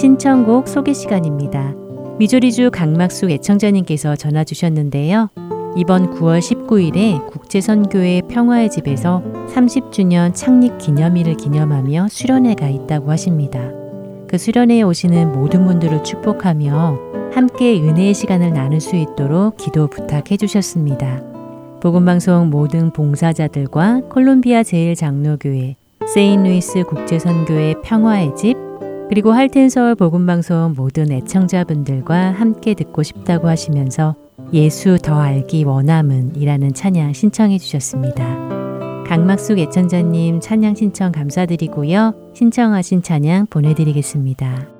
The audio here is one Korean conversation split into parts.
신청곡 소개 시간입니다. 미조리주 강막숙 애청자님께서 전화 주셨는데요. 이번 9월 19일에 국제선교회 평화의 집에서 30주년 창립 기념일을 기념하며 수련회가 있다고 하십니다. 그 수련회에 오시는 모든 분들을 축복하며 함께 은혜의 시간을 나눌 수 있도록 기도 부탁해 주셨습니다. 복음방송 모든 봉사자들과 콜롬비아 제일장로교회, 세인루이스 국제선교회 평화의 집, 그리고 할텐서울 복음방송 모든 애청자분들과 함께 듣고 싶다고 하시면서 예수 더 알기 원함은 이라는 찬양 신청해 주셨습니다. 강막숙 애청자님 찬양 신청 감사드리고요. 신청하신 찬양 보내드리겠습니다.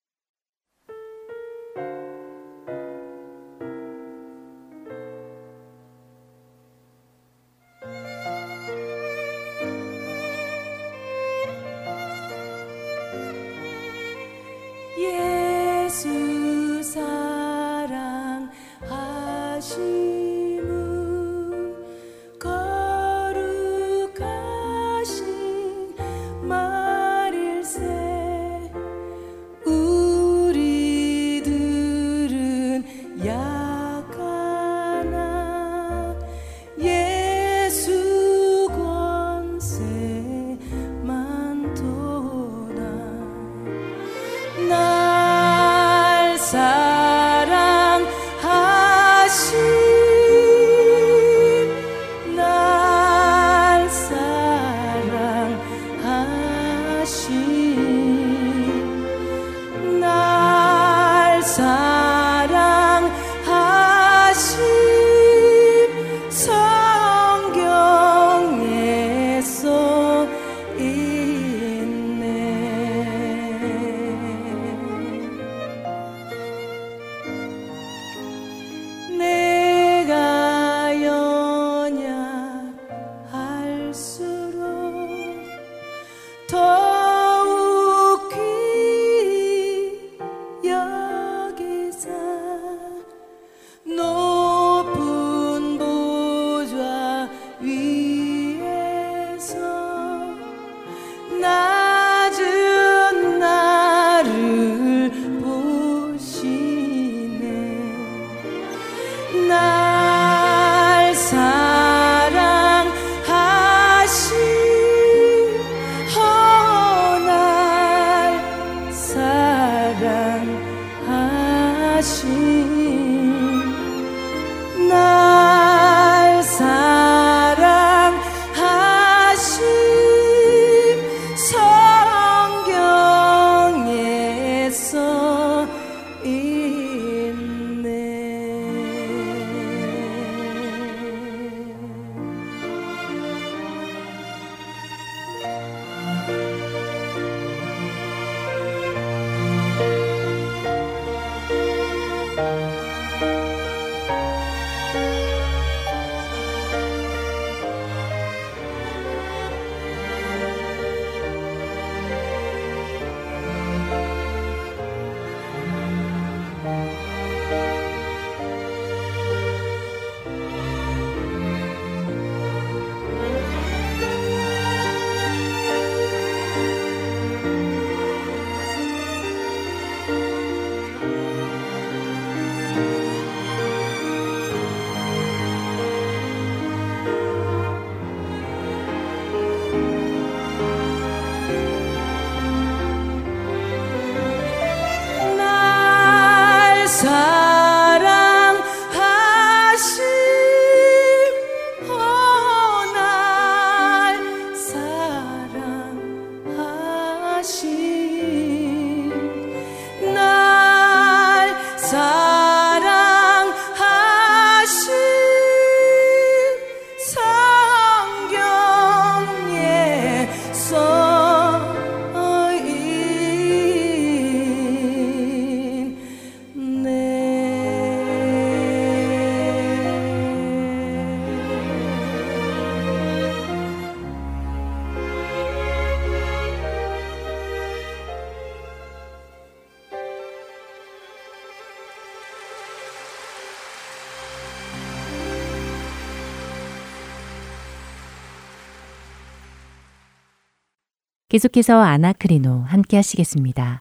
계속해서 아나크리노 함께 하시겠습니다.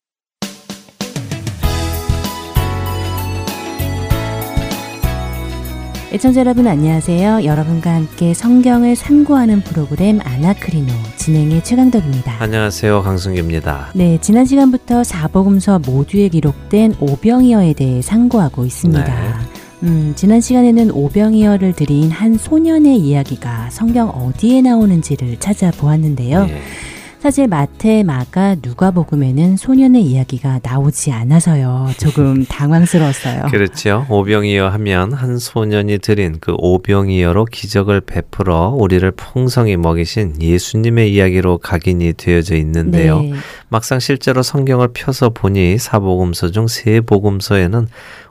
애청자 여러분 안녕하세요. 여러분과 함께 성경을 상고하는 프로그램 아나크리노 진행의 최강덕입니다. 안녕하세요. 강승규입니다. 네, 지난 시간부터 사복음서 모두에 기록된 오병이어에 대해 상고하고 있습니다. 네. 음, 지난 시간에는 오병이어를 드린 한 소년의 이야기가 성경 어디에 나오는지를 찾아보았는데요. 예. 사실 마태, 마가, 누가복음에는 소년의 이야기가 나오지 않아서요. 조금 당황스러웠어요. 그렇죠. 오병이어 하면 한 소년이 드린 그 오병이어로 기적을 베풀어 우리를 풍성히 먹이신 예수님의 이야기로 각인이 되어져 있는데요. 네. 막상 실제로 성경을 펴서 보니 사복음서 중 세 복음서에는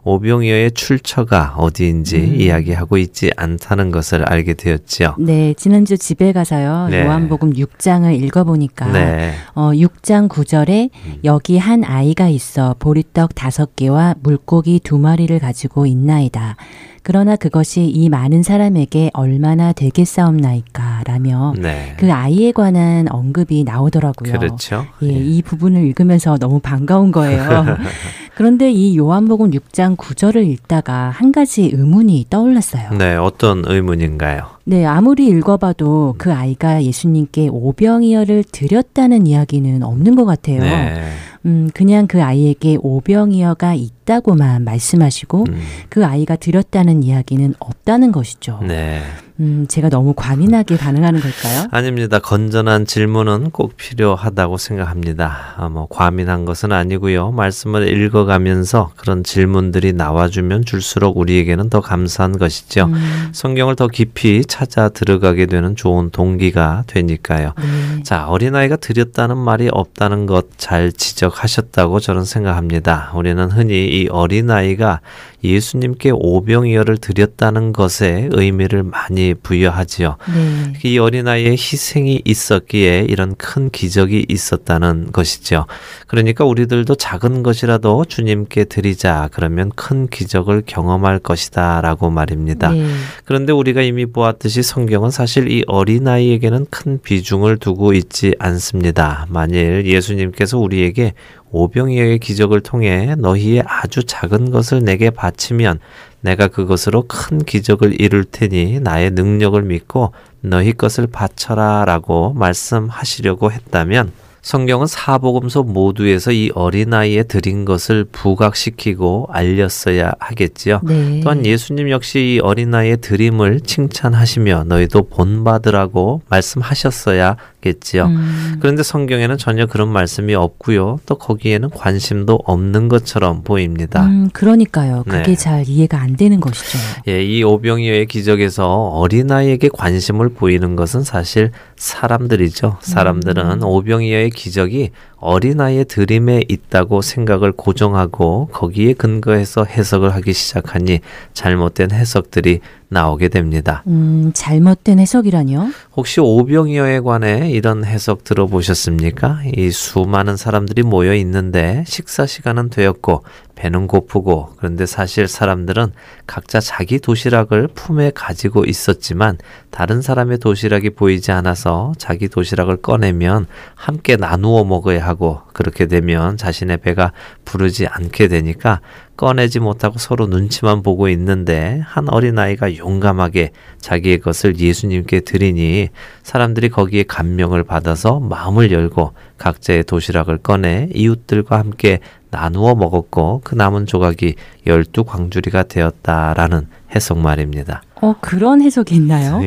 오병이어의 출처가 어디인지 음. 이야기하고 있지 않다는 것을 알게 되었지요. 네, 지난주 집에 가서요. 네. 요한복음 6장을 읽어보니까 네. 어, 6장 9절에 음. 여기 한 아이가 있어 보리떡 다섯 개와 물고기 두 마리를 가지고 있나이다. 그러나 그것이 이 많은 사람에게 얼마나 되겠사옵나이까 라며 네. 그 아이에 관한 언급이 나오더라고요. 그렇죠. 예, 이 부분을 읽으면서 너무 반가운 거예요. 그런데 이 요한복음 6장 9절을 읽다가 한 가지 의문이 떠올랐어요. 네, 어떤 의문인가요? 네, 아무리 읽어봐도 그 아이가 예수님께 오병이어를 드렸다는 이야기는 없는 것 같아요. 네. 음, 그냥 그 아이에게 오병이어가 있다고만 말씀하시고 음, 그 아이가 드렸다는 이야기는 없다는 것이죠. 네. 음, 제가 너무 과민하게 반응하는 걸까요? 아닙니다. 건전한 질문은 꼭 필요하다고 생각합니다. 아, 뭐 과민한 것은 아니고요. 말씀을 읽어가면서 그런 질문들이 나와주면 줄수록 우리에게는 더 감사한 것이죠. 음, 성경을 더 깊이 찾아 들어가게 되는 좋은 동기가 되니까요. 네. 자, 어린아이가 드렸다는 말이 없다는 것 잘 지적하셨다고 저는 생각합니다. 우리는 흔히 이 어린아이가 예수님께 오병이어를 드렸다는 것에 의미를 많이 부여하지요. 네. 이 어린아이의 희생이 있었기에 이런 큰 기적이 있었다는 것이죠. 그러니까 우리들도 작은 것이라도 주님께 드리자 그러면 큰 기적을 경험할 것이다 라고 말입니다. 네. 그런데 우리가 이미 보았듯이 성경은 사실 이 어린아이에게는 큰 비중을 두고 있지 않습니다. 만일 예수님께서 우리에게 오병이어의 기적을 통해 너희의 아주 작은 것을 내게 바치면 내가 그것으로 큰 기적을 이룰 테니 나의 능력을 믿고 너희 것을 바쳐라 라고 말씀하시려고 했다면 성경은 사복음서 모두에서 이 어린아이에 드린 것을 부각시키고 알렸어야 하겠지요. 네. 또한 예수님 역시 이 어린아이의 드림을 칭찬하시며 너희도 본받으라고 말씀하셨어야 겠지요. 음, 그런데 성경에는 전혀 그런 말씀이 없고요. 또 거기에는 관심도 없는 것처럼 보입니다. 음, 그러니까요. 그게 네. 잘 이해가 안 되는 것이죠. 예, 이 오병이어의 기적에서 어린아이에게 관심을 보이는 것은 사실 사람들이죠. 사람들은 오병이어의 기적이 어린아이의 드림에 있다고 생각을 고정하고 거기에 근거해서 해석을 하기 시작하니 잘못된 해석들이 나오게 됩니다. 음, 잘못된 해석이라뇨? 혹시 오병이어에 관해 이런 해석 들어보셨습니까? 이 수많은 사람들이 모여 있는데 식사 시간은 되었고 배는 고프고 그런데 사실 사람들은 각자 자기 도시락을 품에 가지고 있었지만 다른 사람의 도시락이 보이지 않아서 자기 도시락을 꺼내면 함께 나누어 먹어야 하고 그렇게 되면 자신의 배가 부르지 않게 되니까 꺼내지 못하고 서로 눈치만 보고 있는데 한 어린아이가 용감하게 자기의 것을 예수님께 드리니 사람들이 거기에 감명을 받아서 마음을 열고 각자의 도시락을 꺼내 이웃들과 함께 나누어 먹었고 그 남은 조각이 열두 광주리가 되었다라는 해석 말입니다. 어, 그런 해석이 있나요?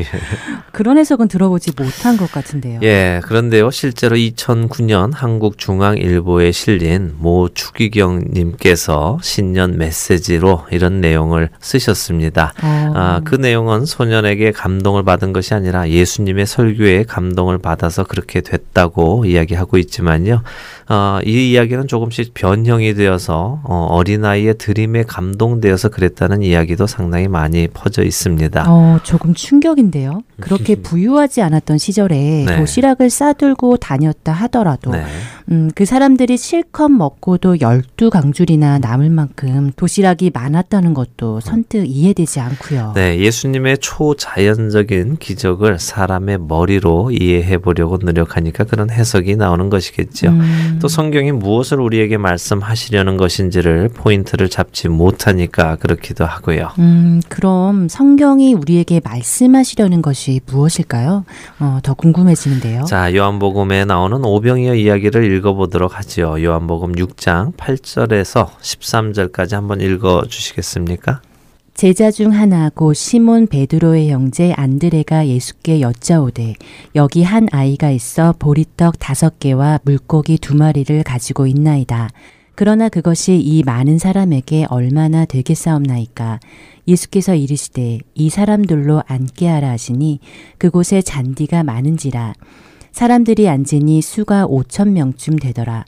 그런 해석은 들어보지 못한 것 같은데요. 예, 그런데요, 실제로 2009년 한국중앙일보에 실린 모 추기경님께서 신년 메시지로 이런 내용을 쓰셨습니다. 어, 아, 그 내용은 소년에게 감동을 받은 것이 아니라 예수님의 설교에 감동을 받아서 그렇게 됐다고 이야기하고 있지만요. 어, 이 이야기는 조금씩 변형이 되어서 어, 어린아이의 드림에 감동되어서 그랬다는 이야기도 상당히 많이 퍼져 있습니다. 어, 조금 충격인데요. 그렇게 부유하지 않았던 시절에 네. 도시락을 싸들고 다녔다 하더라도 네. 음, 그 사람들이 실컷 먹고도 열두 강줄이나 남을 만큼 도시락이 많았다는 것도 선뜻 이해되지 않고요. 네, 예수님의 초자연적인 기적을 사람의 머리로 이해해 보려고 노력하니까 그런 해석이 나오는 것이겠죠. 음, 또 성경이 무엇을 우리에게 말씀하시려는 것인지를 포인트를 잡지 못하니까 그렇기도 하고요. 음, 그럼 성경 이 우리에게 말씀하시려는 것이 무엇일까요? 어, 더 궁금해지는데요. 자, 요한복음에 나오는 오병이어 이야기를 읽어보도록 하지요. 요한복음 6장 8절에서 13절까지 한번 읽어 주시겠습니까? 제자 중 하나 곧 시몬 베드로의 형제 안드레가 예수께 여짜오되 여기 한 아이가 있어 보리떡 다섯 개와 물고기 두 마리를 가지고 있나이다. 그러나 그것이 이 많은 사람에게 얼마나 되겠사옵나이까. 예수께서 이르시되 이 사람들로 앉게 하라 하시니 그곳에 잔디가 많은지라. 사람들이 앉으니 수가 오천 명쯤 되더라.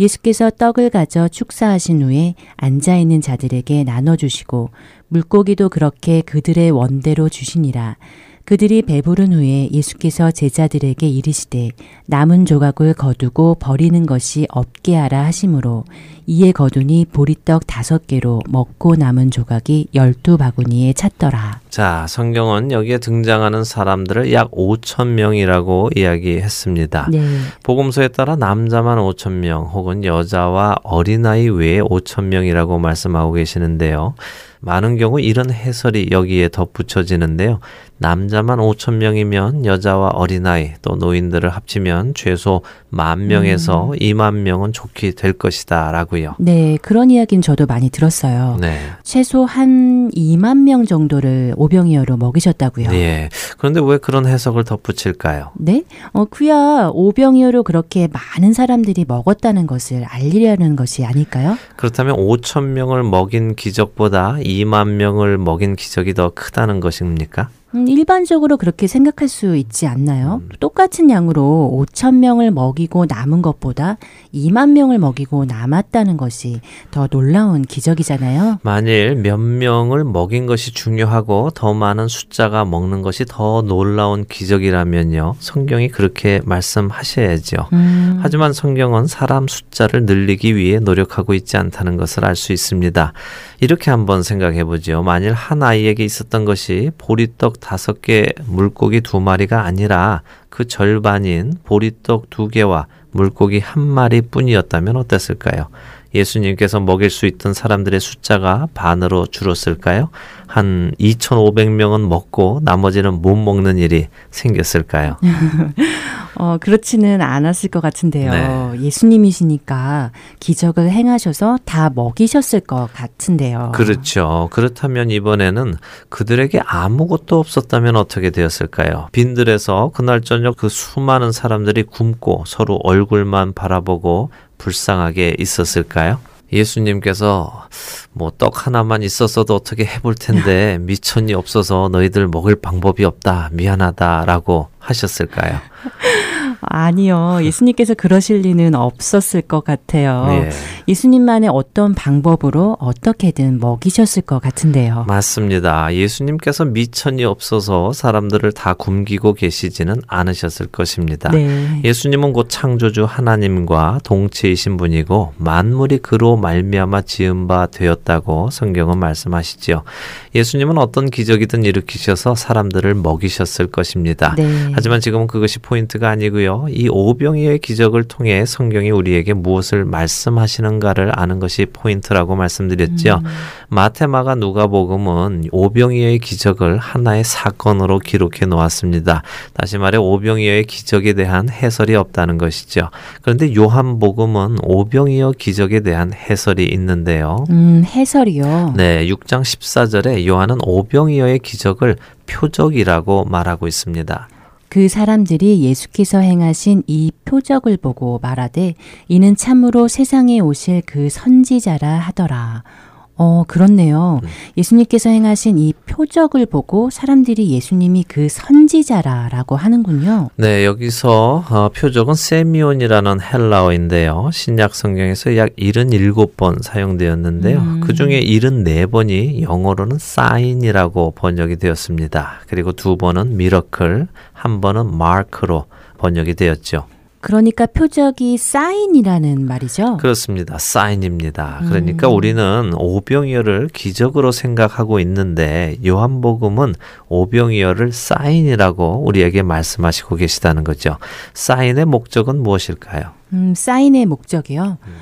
예수께서 떡을 가져 축사하신 후에 앉아 있는 자들에게 나눠 주시고 물고기도 그렇게 그들의 원대로 주시니라. 그들이 배부른 후에 예수께서 제자들에게 이르시되 남은 조각을 거두고 버리는 것이 없게 하라 하심으로 이에 거두니 보리떡 다섯 개로 먹고 남은 조각이 열두 바구니에 찼더라. 자, 성경은 여기에 등장하는 사람들을 약 5천 명이라고 이야기했습니다. 네. 복음서에 따라 남자만 5천 명 혹은 여자와 어린아이 외에 5천 명이라고 말씀하고 계시는데요. 많은 경우 이런 해설이 여기에 덧붙여지는데요. 남자만 5천 명이면 여자와 어린아이 또 노인들을 합치면 최소 만 명에서 2만 명은 좋게 될 것이다 라고요. 네, 그런 이야기는 저도 많이 들었어요. 네. 최소 한 2만 명 정도를 오병이어로 먹이셨다고요. 예. 그런데 왜 그런 해석을 덧붙일까요? 네? 어, 그야 오병이어로 그렇게 많은 사람들이 먹었다는 것을 알리려는 것이 아닐까요? 그렇다면 5천 명을 먹인 기적보다 2만 명을 먹인 기적이 더 크다는 것입니까? 음, 일반적으로 그렇게 생각할 수 있지 않나요? 음. 똑같은 양으로 5천 명을 먹이고 남은 것보다 2만 명을 먹이고 남았다는 것이 더 놀라운 기적이잖아요. 만일 몇 명을 먹인 것이 중요하고 더 많은 숫자가 먹는 것이 더 놀라운 기적이라면요. 성경이 그렇게 말씀하셔야죠. 음, 하지만 성경은 사람 숫자를 늘리기 위해 노력하고 있지 않다는 것을 알 수 있습니다. 이렇게 한번 생각해 보죠. 만일 한 아이에게 있었던 것이 보리떡 다섯 개, 물고기 두 마리가 아니라 그 절반인 보리떡 두 개와 물고기 한 마리 뿐이었다면 어땠을까요? 예수님께서 먹일 수 있던 사람들의 숫자가 반으로 줄었을까요? 한 2,500명은 먹고 나머지는 못 먹는 일이 생겼을까요? 어, 그렇지는 않았을 것 같은데요. 네. 예수님이시니까 기적을 행하셔서 다 먹이셨을 것 같은데요. 그렇죠. 그렇다면 이번에는 그들에게 아무것도 없었다면 어떻게 되었을까요? 빈들에서 그날 저녁 그 수많은 사람들이 굶고 서로 얼굴만 바라보고 불쌍하게 있었을까요? 예수님께서 뭐 떡 하나만 있었어도 어떻게 해볼 텐데 미천이 없어서 너희들 먹을 방법이 없다 미안하다라고 하셨을까요? 아니요. 예수님께서 그러실 리는 없었을 것 같아요. 예. 예수님만의 어떤 방법으로 어떻게든 먹이셨을 것 같은데요. 맞습니다. 예수님께서 밑천이 없어서 사람들을 다 굶기고 계시지는 않으셨을 것입니다. 네. 예수님은 곧 창조주 하나님과 동체이신 분이고 만물이 그로 말미암아 지은 바 되었다고 성경은 말씀하시지요. 예수님은 어떤 기적이든 일으키셔서 사람들을 먹이셨을 것입니다. 네. 하지만 지금은 그것이 포인트가 아니고요. 이 오병이어의 기적을 통해 성경이 우리에게 무엇을 말씀하시는가를 아는 것이 포인트라고 말씀드렸죠. 마테마가 누가복음은 오병이어의 기적을 하나의 사건으로 기록해 놓았습니다. 다시 말해 오병이어의 기적에 대한 해설이 없다는 것이죠. 그런데 요한복음은 오병이어 기적에 대한 해설이 있는데요. 음, 해설이요. 네, 6장 14절에 요한은 오병이어의 기적을 표적이라고 말하고 있습니다. 그 사람들이 예수께서 행하신 이 표적을 보고 말하되 이는 참으로 세상에 오실 그 선지자라 하더라. 어, 그렇네요. 예수님께서 행하신 이 표적을 보고 사람들이 예수님이 그 선지자라라고 하는군요. 네, 여기서 어, 표적은 세미온이라는 헬라어인데요. 신약 성경에서 약 77번 사용되었는데요. 음. 그 중에 74번이 영어로는 사인이라고 번역이 되었습니다. 그리고 두 번은 미러클, 한 번은 마크로 번역이 되었죠. 그러니까 표적이 사인이라는 말이죠. 그렇습니다. 사인입니다. 그러니까 음. 우리는 오병이어를 기적으로 생각하고 있는데 요한복음은 오병이어를 사인이라고 우리에게 말씀하시고 계시다는 거죠. 사인의 목적은 무엇일까요? 음, 사인의 목적이요. 음,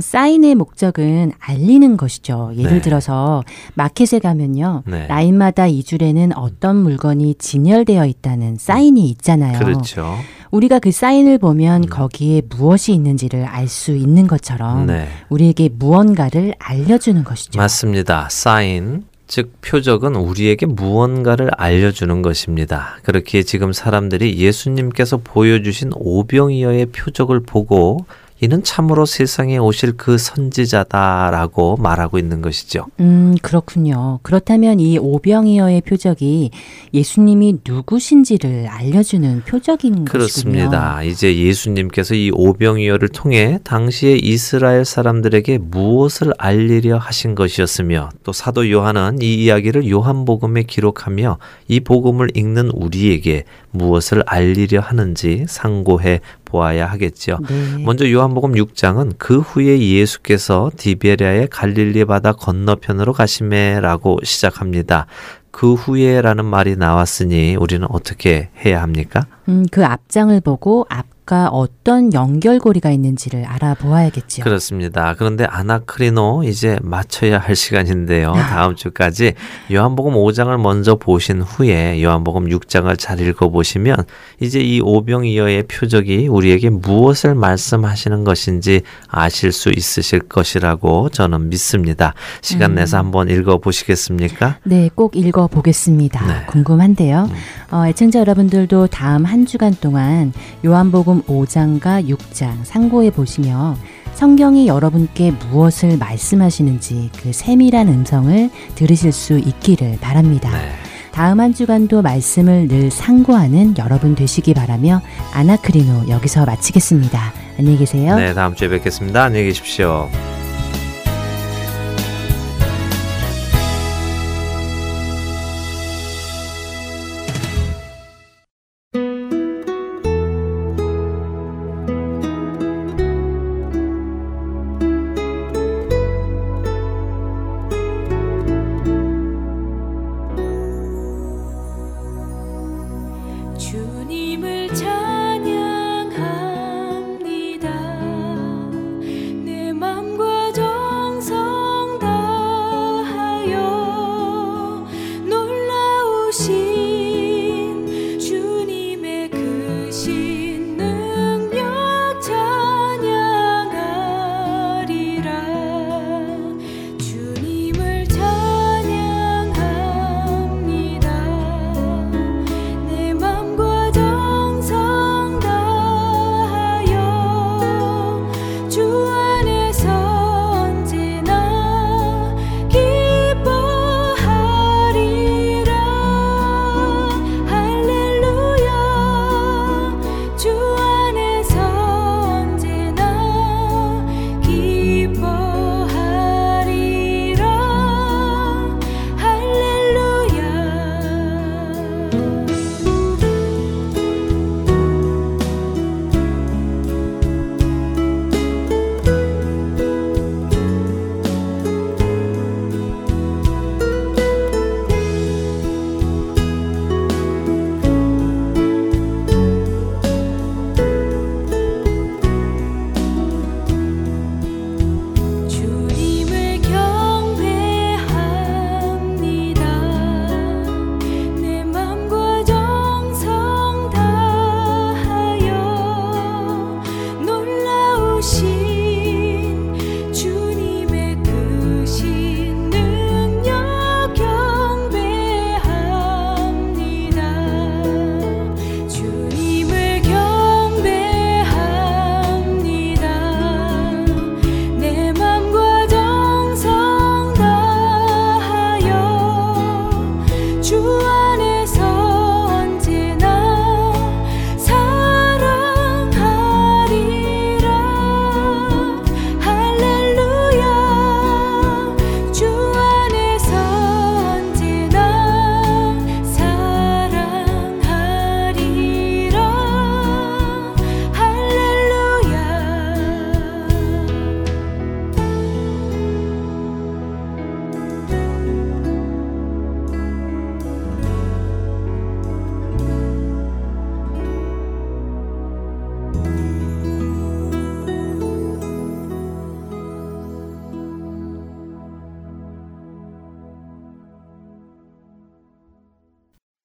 사인의 목적은 알리는 것이죠. 예를 네. 들어서 마켓에 가면요. 네. 라인마다 이 줄에는 어떤 물건이 진열되어 있다는 사인이 있잖아요. 그렇죠. 우리가 그 사인을 보면 거기에 무엇이 있는지를 알 수 있는 것처럼 네. 우리에게 무언가를 알려주는 것이죠. 맞습니다. 사인 즉 표적은 우리에게 무언가를 알려주는 것입니다. 그렇기에 지금 사람들이 예수님께서 보여주신 오병이어의 표적을 보고 이는 참으로 세상에 오실 그 선지자다라고 말하고 있는 것이죠. 음, 그렇군요. 그렇다면 이 오병이어의 표적이 예수님이 누구신지를 알려주는 표적인 것이군요. 그렇습니다. 이제 예수님께서 이 오병이어를 통해 당시의 이스라엘 사람들에게 무엇을 알리려 하신 것이었으며 또 사도 요한은 이 이야기를 요한복음에 기록하며 이 복음을 읽는 우리에게 무엇을 알리려 하는지 상고해 보아야 하겠죠. 네. 먼저 요한복음 6장은 그 후에 예수께서 디베리아의 갈릴리 바다 건너편으로 가심해라고 시작합니다. 그 후에라는 말이 나왔으니 우리는 어떻게 해야 합니까? 음, 그 앞장을 보고 앞 과 어떤 연결고리가 있는지를 알아보아야겠죠. 그렇습니다. 그런데 아나크리노 이제 맞춰야 할 시간인데요. 다음 주까지 요한복음 5장을 먼저 보신 후에 요한복음 6장을 잘 읽어보시면 이제 이 오병이어의 표적이 우리에게 무엇을 말씀하시는 것인지 아실 수 있으실 것이라고 저는 믿습니다. 시간 음. 내서 한번 읽어보시겠습니까? 네, 꼭 읽어보겠습니다. 네. 궁금한데요. 어, 애청자 여러분들도 다음 한 주간 동안 요한복음 5장과 6장 상고해 보시며 성경이 여러분께 무엇을 말씀하시는지 그 세밀한 음성을 들으실 수 있기를 바랍니다. 네. 다음 한 주간도 말씀을 늘 상고하는 여러분 되시기 바라며 아나크리노 여기서 마치겠습니다. 안녕히 계세요. 네, 다음 주에 뵙겠습니다. 안녕히 계십시오.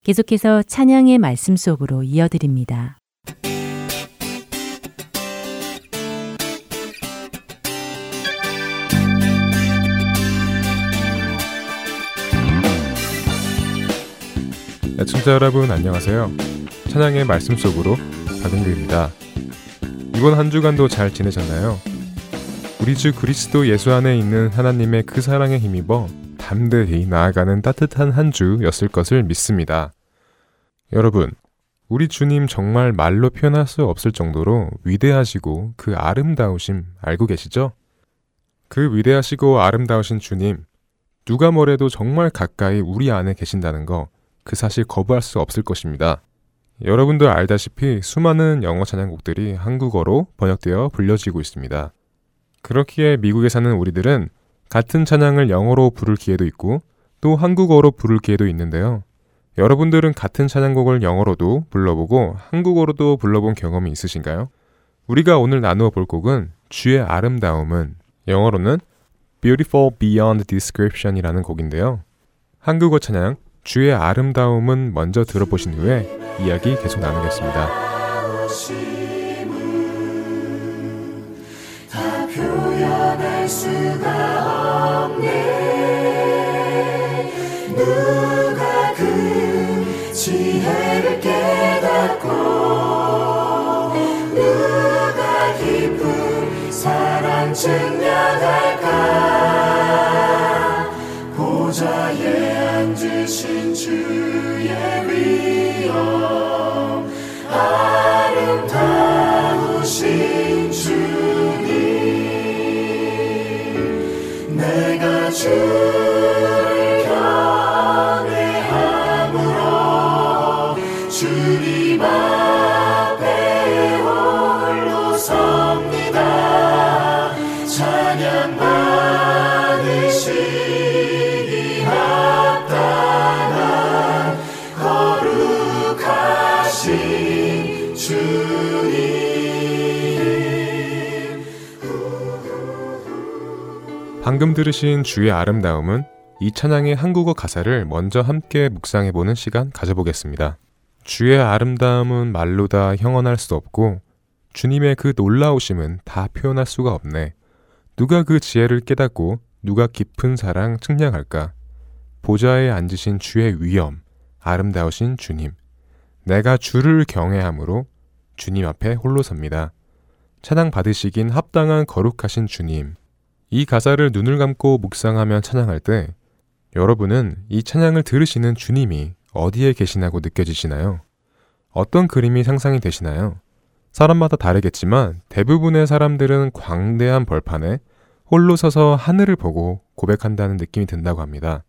계속해서 찬양의 말씀 속으로 이어드립니다. 애청자 여러분 안녕하세요. 찬양의 말씀 속으로 박은규입니다. 이번 한 주간도 잘 지내셨나요? 우리 주 그리스도 예수 안에 있는 하나님의 그 사랑에 힘입어 담대히 나아가는 따뜻한 한 주였을 것을 믿습니다. 여러분, 우리 주님 정말 말로 표현할 수 없을 정도로 위대하시고 그 아름다우심 알고 계시죠? 그 위대하시고 아름다우신 주님, 누가 뭐래도 정말 가까이 우리 안에 계신다는 거, 그 사실 거부할 수 없을 것입니다. 여러분들 알다시피 수많은 영어 찬양곡들이 한국어로 번역되어 불려지고 있습니다. 그렇기에 미국에 사는 우리들은 같은 찬양을 영어로 부를 기회도 있고 또 한국어로 부를 기회도 있는데요. 여러분들은 같은 찬양곡을 영어로도 불러보고 한국어로도 불러본 경험이 있으신가요? 우리가 오늘 나누어 볼 곡은 주의 아름다움은 영어로는 Beautiful Beyond Description이라는 곡인데요. 한국어 찬양 주의 아름다움은 먼저 들어보신 후에 이야기 계속 나누겠습니다. 표현할 수가 없네 증명할까? 보좌에 앉으신 주의 위엄. 아름다우신 주님 내가 주 방금 들으신 주의 아름다움은 이 찬양의 한국어 가사를 먼저 함께 묵상해 보는 시간 가져보겠습니다. 주의 아름다움은 말로 다 형언할 수 없고 주님의 그 놀라우심은 다 표현할 수가 없네. 누가 그 지혜를 깨닫고 누가 깊은 사랑 측량할까? 보좌에 앉으신 주의 위엄, 아름다우신 주님. 내가 주를 경외함으로 주님 앞에 홀로 섭니다. 찬양 받으시긴 합당한 거룩하신 주님. 이 가사를 눈을 감고 묵상하며 찬양할 때 여러분은 이 찬양을 들으시는 주님이 어디에 계시나고 느껴지시나요? 어떤 그림이 상상이 되시나요? 사람마다 다르겠지만 대부분의 사람들은 광대한 벌판에 홀로 서서 하늘을 보고 고백한다는 느낌이 든다고 합니다.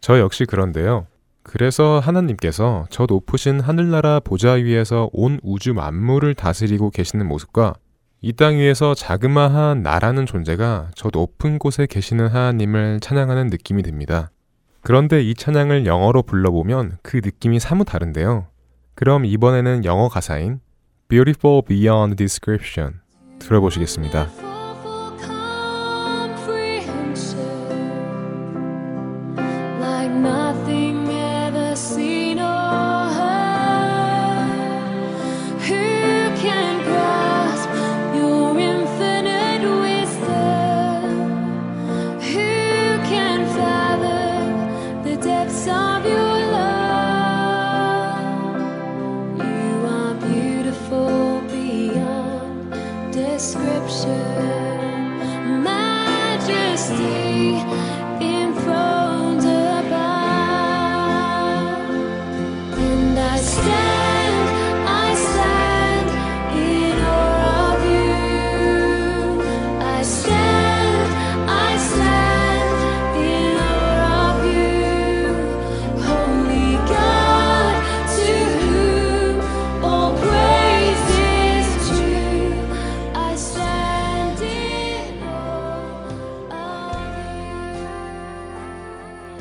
저 역시 그런데요. 그래서 하나님께서 저 높으신 하늘나라 보좌 위에서 온 우주 만물을 다스리고 계시는 모습과 이 땅 위에서 자그마한 나라는 존재가 저 높은 곳에 계시는 하나님을 찬양하는 느낌이 듭니다. 그런데 이 찬양을 영어로 불러보면 그 느낌이 사뭇 다른데요. 그럼 이번에는 영어 가사인 Beautiful Beyond Description 들어보시겠습니다.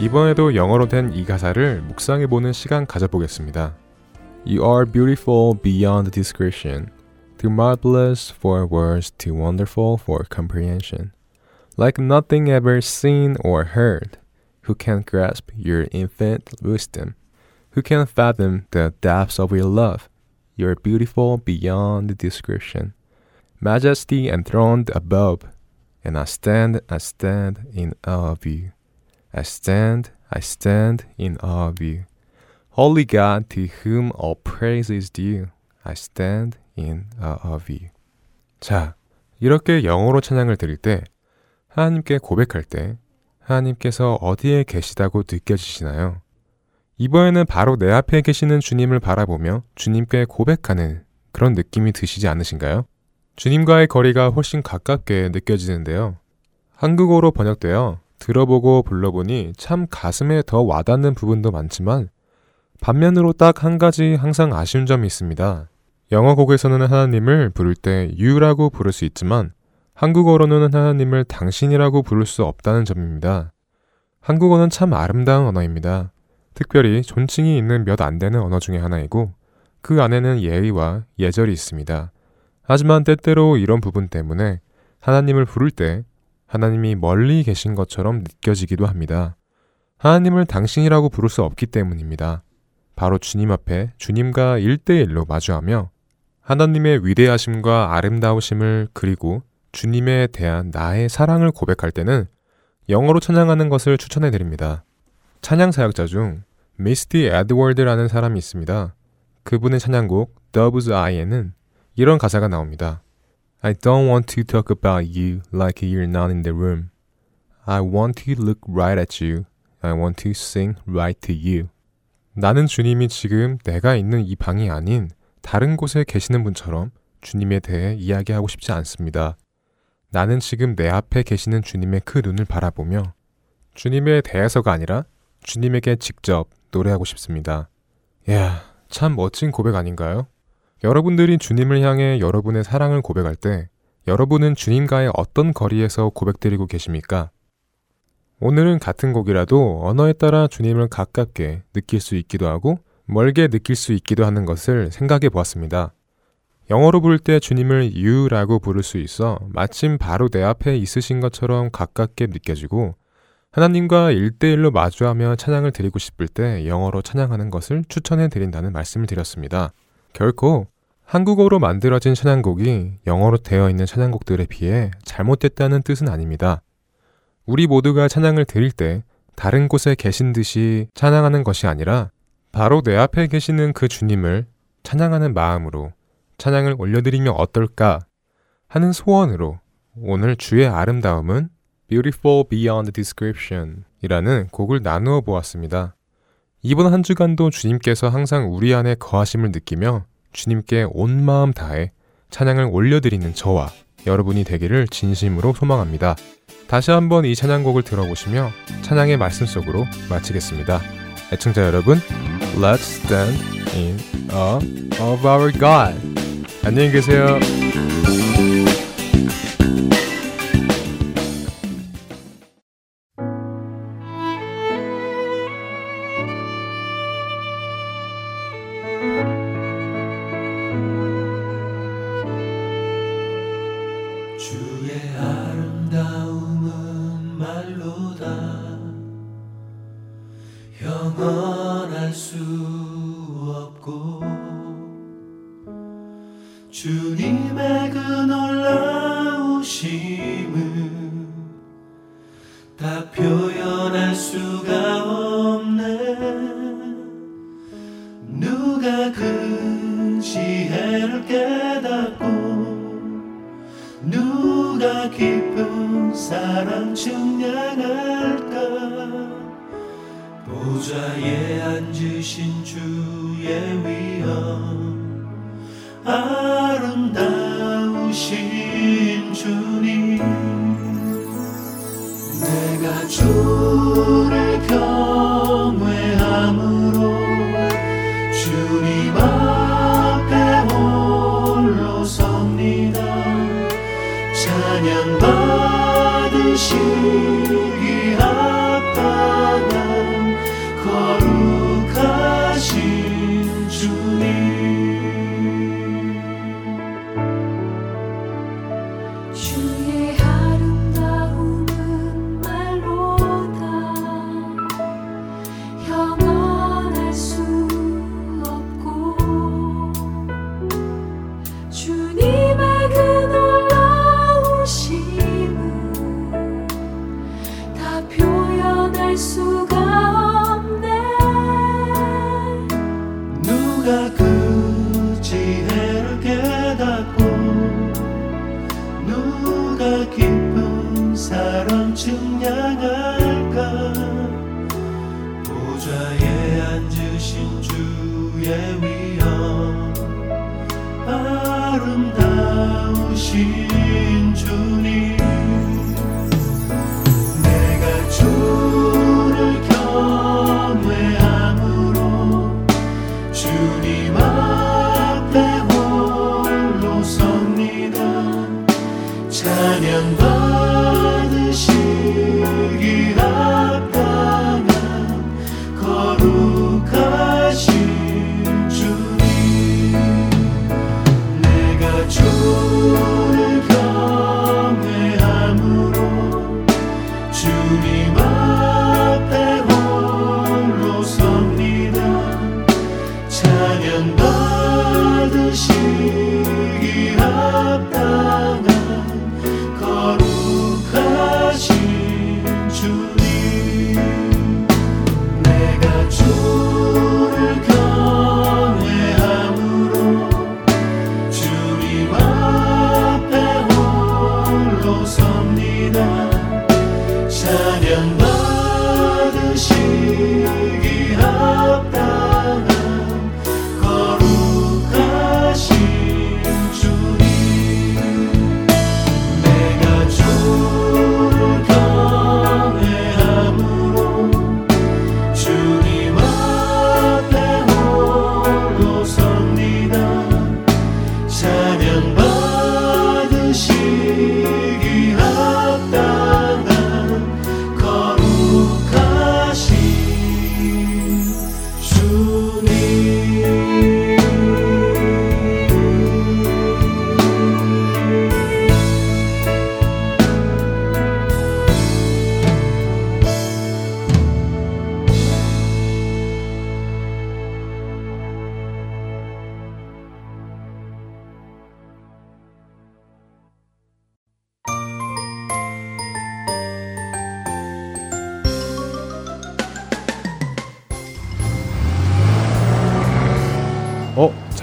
이번에도 영어로 된 이 가사를 묵상해 보는 시간 가져보겠습니다. You are beautiful beyond description, too marvelous for words, too wonderful for comprehension. Like nothing ever seen or heard, who can grasp your infinite wisdom? Who can fathom the depths of your love? You're beautiful beyond description. Majesty enthroned above, and I stand, I stand in awe of you. I stand, I stand in awe of you. Holy God, to whom all praise is due, I stand in awe of you. 자, 이렇게 영어로 찬양을 드릴 때, 하나님께 고백할 때, 하나님께서 어디에 계시다고 느껴지시나요? 이번에는 바로 내 앞에 계시는 주님을 바라보며 주님께 고백하는 그런 느낌이 드시지 않으신가요? 주님과의 거리가 훨씬 가깝게 느껴지는데요. 한국어로 번역되어 들어보고 불러보니 참 가슴에 더 와닿는 부분도 많지만 반면으로 딱 한 가지 항상 아쉬운 점이 있습니다. 영어 곡에서는 하나님을 부를 때 you라고 부를 수 있지만 한국어로는 하나님을 당신이라고 부를 수 없다는 점입니다. 한국어는 참 아름다운 언어입니다. 특별히 존칭이 있는 몇 안 되는 언어 중의 하나이고 그 안에는 예의와 예절이 있습니다. 하지만 때때로 이런 부분 때문에 하나님을 부를 때 하나님이 멀리 계신 것처럼 느껴지기도 합니다. 하나님을 당신이라고 부를 수 없기 때문입니다. 바로 주님 앞에 주님과 일대일로 마주하며 하나님의 위대하심과 아름다우심을 그리고 주님에 대한 나의 사랑을 고백할 때는 영어로 찬양하는 것을 추천해 드립니다. 찬양 사역자 중 미스티 에드워드라는 사람이 있습니다. 그분의 찬양곡 Dove's Eye에는 이런 가사가 나옵니다. I don't want to talk about you like you're not in the room. I want to look right at you. I want to sing right to you. 나는 주님이 지금 내가 있는 이 방이 아닌 다른 곳에 계시는 분처럼 주님에 대해 이야기하고 싶지 않습니다. 나는 지금 내 앞에 계시는 주님의 그 눈을 바라보며 주님에 대해서가 아니라 주님에게 직접 노래하고 싶습니다. 이야, 참 멋진 고백 아닌가요? 여러분들이 주님을 향해 여러분의 사랑을 고백할 때 여러분은 주님과의 어떤 거리에서 고백드리고 계십니까? 오늘은 같은 곡이라도 언어에 따라 주님을 가깝게 느낄 수 있기도 하고 멀게 느낄 수 있기도 하는 것을 생각해 보았습니다. 영어로 부를 때 주님을 you라고 부를 수 있어 마침 바로 내 앞에 있으신 것처럼 가깝게 느껴지고 하나님과 일대일로 마주하며 찬양을 드리고 싶을 때 영어로 찬양하는 것을 추천해 드린다는 말씀을 드렸습니다. 결코 한국어로 만들어진 찬양곡이 영어로 되어 있는 찬양곡들에 비해 잘못됐다는 뜻은 아닙니다. 우리 모두가 찬양을 드릴 때 다른 곳에 계신 듯이 찬양하는 것이 아니라 바로 내 앞에 계시는 그 주님을 찬양하는 마음으로 찬양을 올려드리면 어떨까 하는 소원으로 오늘 주의 아름다움은 Beautiful Beyond Description 이라는 곡을 나누어 보았습니다. 이번 한 주간도 주님께서 항상 우리 안에 거하심을 느끼며 주님께 온 마음 다해 찬양을 올려드리는 저와 여러분이 되기를 진심으로 소망합니다. 다시 한번 이 찬양곡을 들어보시며 찬양의 말씀 속으로 마치겠습니다. 애청자 여러분, Let's stand in awe of our God. 안녕히 계세요. 찬양 받으시기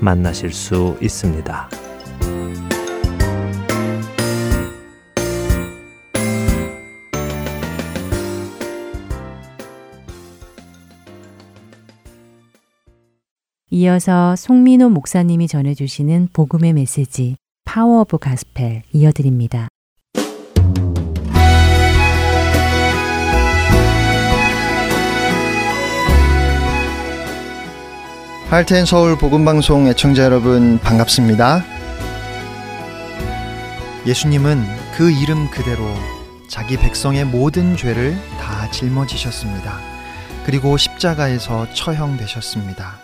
만나실 수 있습니다. 이어서 송민호 목사님이 전해주시는 복음의 메시지 Power of Gospel 이어드립니다. 할텐 서울 복음방송 애청자 여러분 반갑습니다. 예수님은 그 이름 그대로 자기 백성의 모든 죄를 다 짊어지셨습니다. 그리고 십자가에서 처형되셨습니다.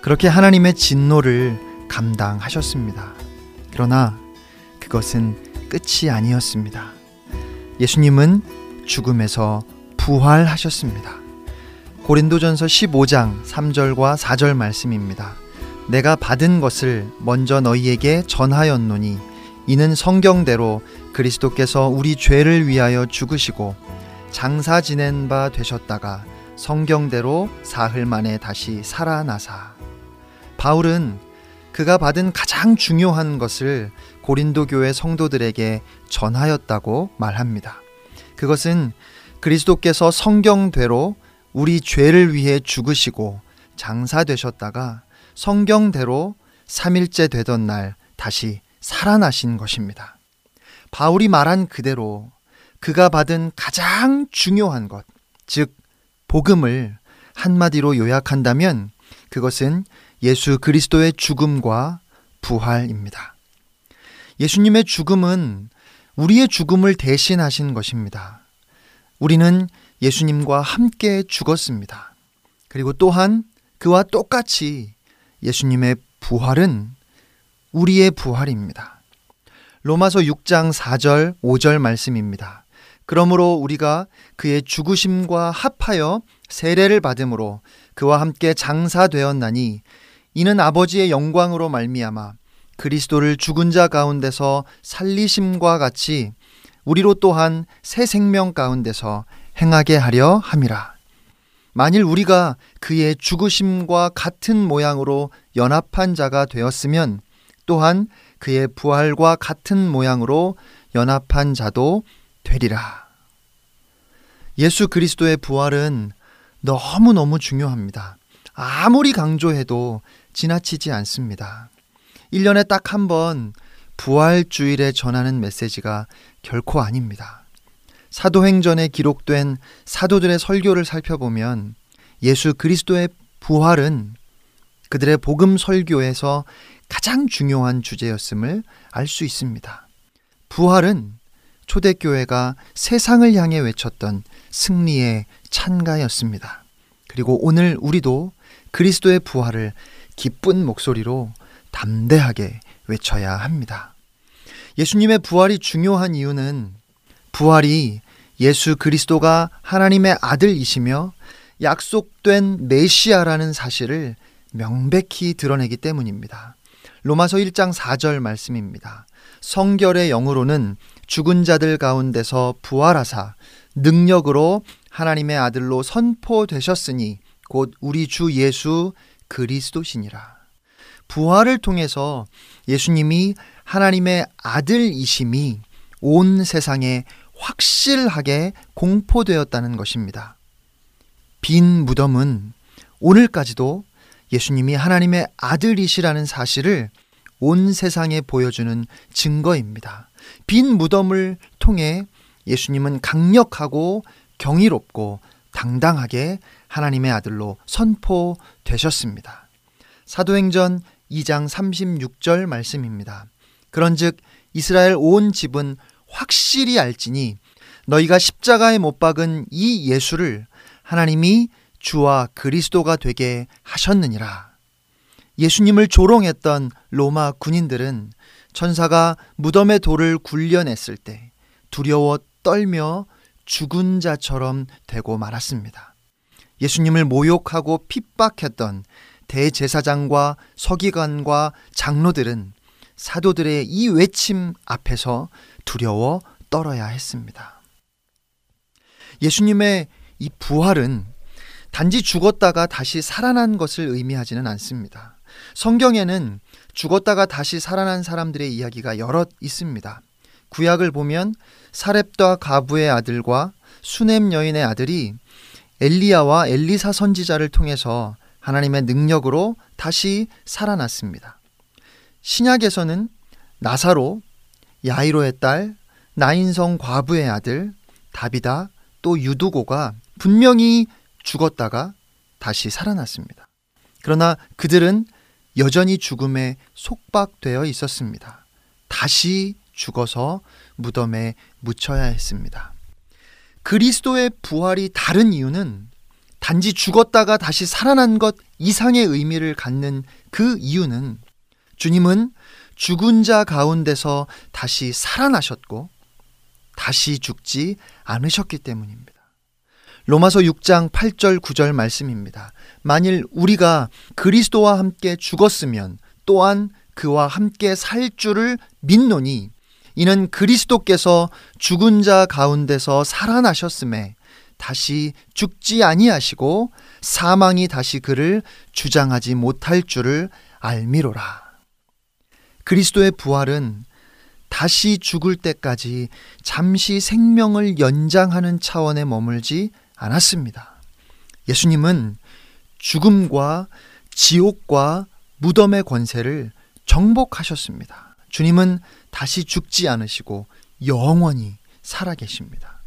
그렇게 하나님의 진노를 감당하셨습니다. 그러나 그것은 끝이 아니었습니다. 예수님은 죽음에서 부활하셨습니다. 고린도전서 15장 3절과 4절 말씀입니다. 내가 받은 것을 먼저 너희에게 전하였노니 이는 성경대로 그리스도께서 우리 죄를 위하여 죽으시고 장사 지낸 바 되셨다가 성경대로 사흘 만에 다시 살아나사 바울은 그가 받은 가장 중요한 것을 고린도 교회 성도들에게 전하였다고 말합니다. 그것은 그리스도께서 성경대로 우리 죄를 위해 죽으시고 장사되셨다가 성경대로 3일째 되던 날 다시 살아나신 것입니다. 바울이 말한 그대로 그가 받은 가장 중요한 것, 즉, 복음을 한마디로 요약한다면 그것은 예수 그리스도의 죽음과 부활입니다. 예수님의 죽음은 우리의 죽음을 대신하신 것입니다. 우리는 예수님과 함께 죽었습니다. 그리고 또한 그와 똑같이 예수님의 부활은 우리의 부활입니다. 로마서 6장 4절, 5절 말씀입니다. 그러므로 우리가 그의 죽으심과 합하여 세례를 받음으로 그와 함께 장사되었나니 이는 아버지의 영광으로 말미암아 그리스도를 죽은 자 가운데서 살리심과 같이 우리로 또한 새 생명 가운데서 행하게 하려 함이라. 만일 우리가 그의 죽으심과 같은 모양으로 연합한 자가 되었으면 또한 그의 부활과 같은 모양으로 연합한 자도 되리라. 예수 그리스도의 부활은 너무너무 중요합니다. 아무리 강조해도 지나치지 않습니다. 1년에 딱 한 번 부활주일에 전하는 메시지가 결코 아닙니다. 사도행전에 기록된 사도들의 설교를 살펴보면 예수 그리스도의 부활은 그들의 복음 설교에서 가장 중요한 주제였음을 알 수 있습니다. 부활은 초대교회가 세상을 향해 외쳤던 승리의 찬가였습니다. 그리고 오늘 우리도 그리스도의 부활을 기쁜 목소리로 담대하게 외쳐야 합니다. 예수님의 부활이 중요한 이유는 부활이 예수 그리스도가 하나님의 아들이시며 약속된 메시아라는 사실을 명백히 드러내기 때문입니다. 로마서 1장 4절 말씀입니다. 성결의 영으로는 죽은 자들 가운데서 부활하사 능력으로 하나님의 아들로 선포되셨으니 곧 우리 주 예수 그리스도시니라. 부활을 통해서 예수님이 하나님의 아들이심이 온 세상에 확실하게 공포되었다는 것입니다. 빈 무덤은 오늘까지도 예수님이 하나님의 아들이시라는 사실을 온 세상에 보여주는 증거입니다. 빈 무덤을 통해 예수님은 강력하고 경이롭고 당당하게 하나님의 아들로 선포되셨습니다. 사도행전 2장 36절 말씀입니다. 그런즉 이스라엘 온 집은 확실히 알지니 너희가 십자가에 못 박은 이 예수를 하나님이 주와 그리스도가 되게 하셨느니라. 예수님을 조롱했던 로마 군인들은 천사가 무덤의 돌을 굴려냈을 때 두려워 떨며 죽은 자처럼 되고 말았습니다. 예수님을 모욕하고 핍박했던 대제사장과 서기관과 장로들은 사도들의 이 외침 앞에서 두려워 떨어야 했습니다. 예수님의 이 부활은 단지 죽었다가 다시 살아난 것을 의미하지는 않습니다. 성경에는 죽었다가 다시 살아난 사람들의 이야기가 여럿 있습니다. 구약을 보면 사렙과 가부의 아들과 수넴 여인의 아들이 엘리야와 엘리사 선지자를 통해서 하나님의 능력으로 다시 살아났습니다. 신약에서는 나사로, 야이로의 딸, 나인성 과부의 아들, 다비다, 또 유두고가 분명히 죽었다가 다시 살아났습니다. 그러나 그들은 여전히 죽음에 속박되어 있었습니다. 다시 죽어서 무덤에 묻혀야 했습니다. 그리스도의 부활이 다른 이유는 단지 죽었다가 다시 살아난 것 이상의 의미를 갖는 그 이유는 주님은 죽은 자 가운데서 다시 살아나셨고 다시 죽지 않으셨기 때문입니다. 로마서 6장 8절 9절 말씀입니다. 만일 우리가 그리스도와 함께 죽었으면 또한 그와 함께 살 줄을 믿노니 이는 그리스도께서 죽은 자 가운데서 살아나셨음에 다시 죽지 아니하시고 사망이 다시 그를 주장하지 못할 줄을 알미로라. 그리스도의 부활은 다시 죽을 때까지 잠시 생명을 연장하는 차원에 머물지 않았습니다. 예수님은 죽음과 지옥과 무덤의 권세를 정복하셨습니다. 주님은 다시 죽지 않으시고 영원히 살아계십니다.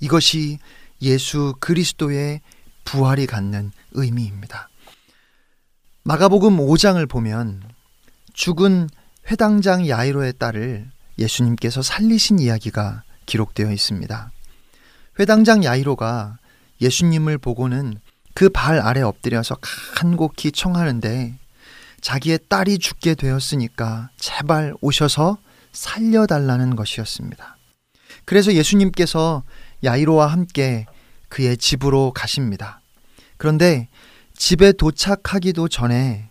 이것이 예수 그리스도의 부활이 갖는 의미입니다. 마가복음 5장을 보면 죽은 회당장 야이로의 딸을 예수님께서 살리신 이야기가 기록되어 있습니다. 회당장 야이로가 예수님을 보고는 그 발 아래 엎드려서 간곡히 청하는데 자기의 딸이 죽게 되었으니까 제발 오셔서 살려달라는 것이었습니다. 그래서 예수님께서 야이로와 함께 그의 집으로 가십니다. 그런데 집에 도착하기도 전에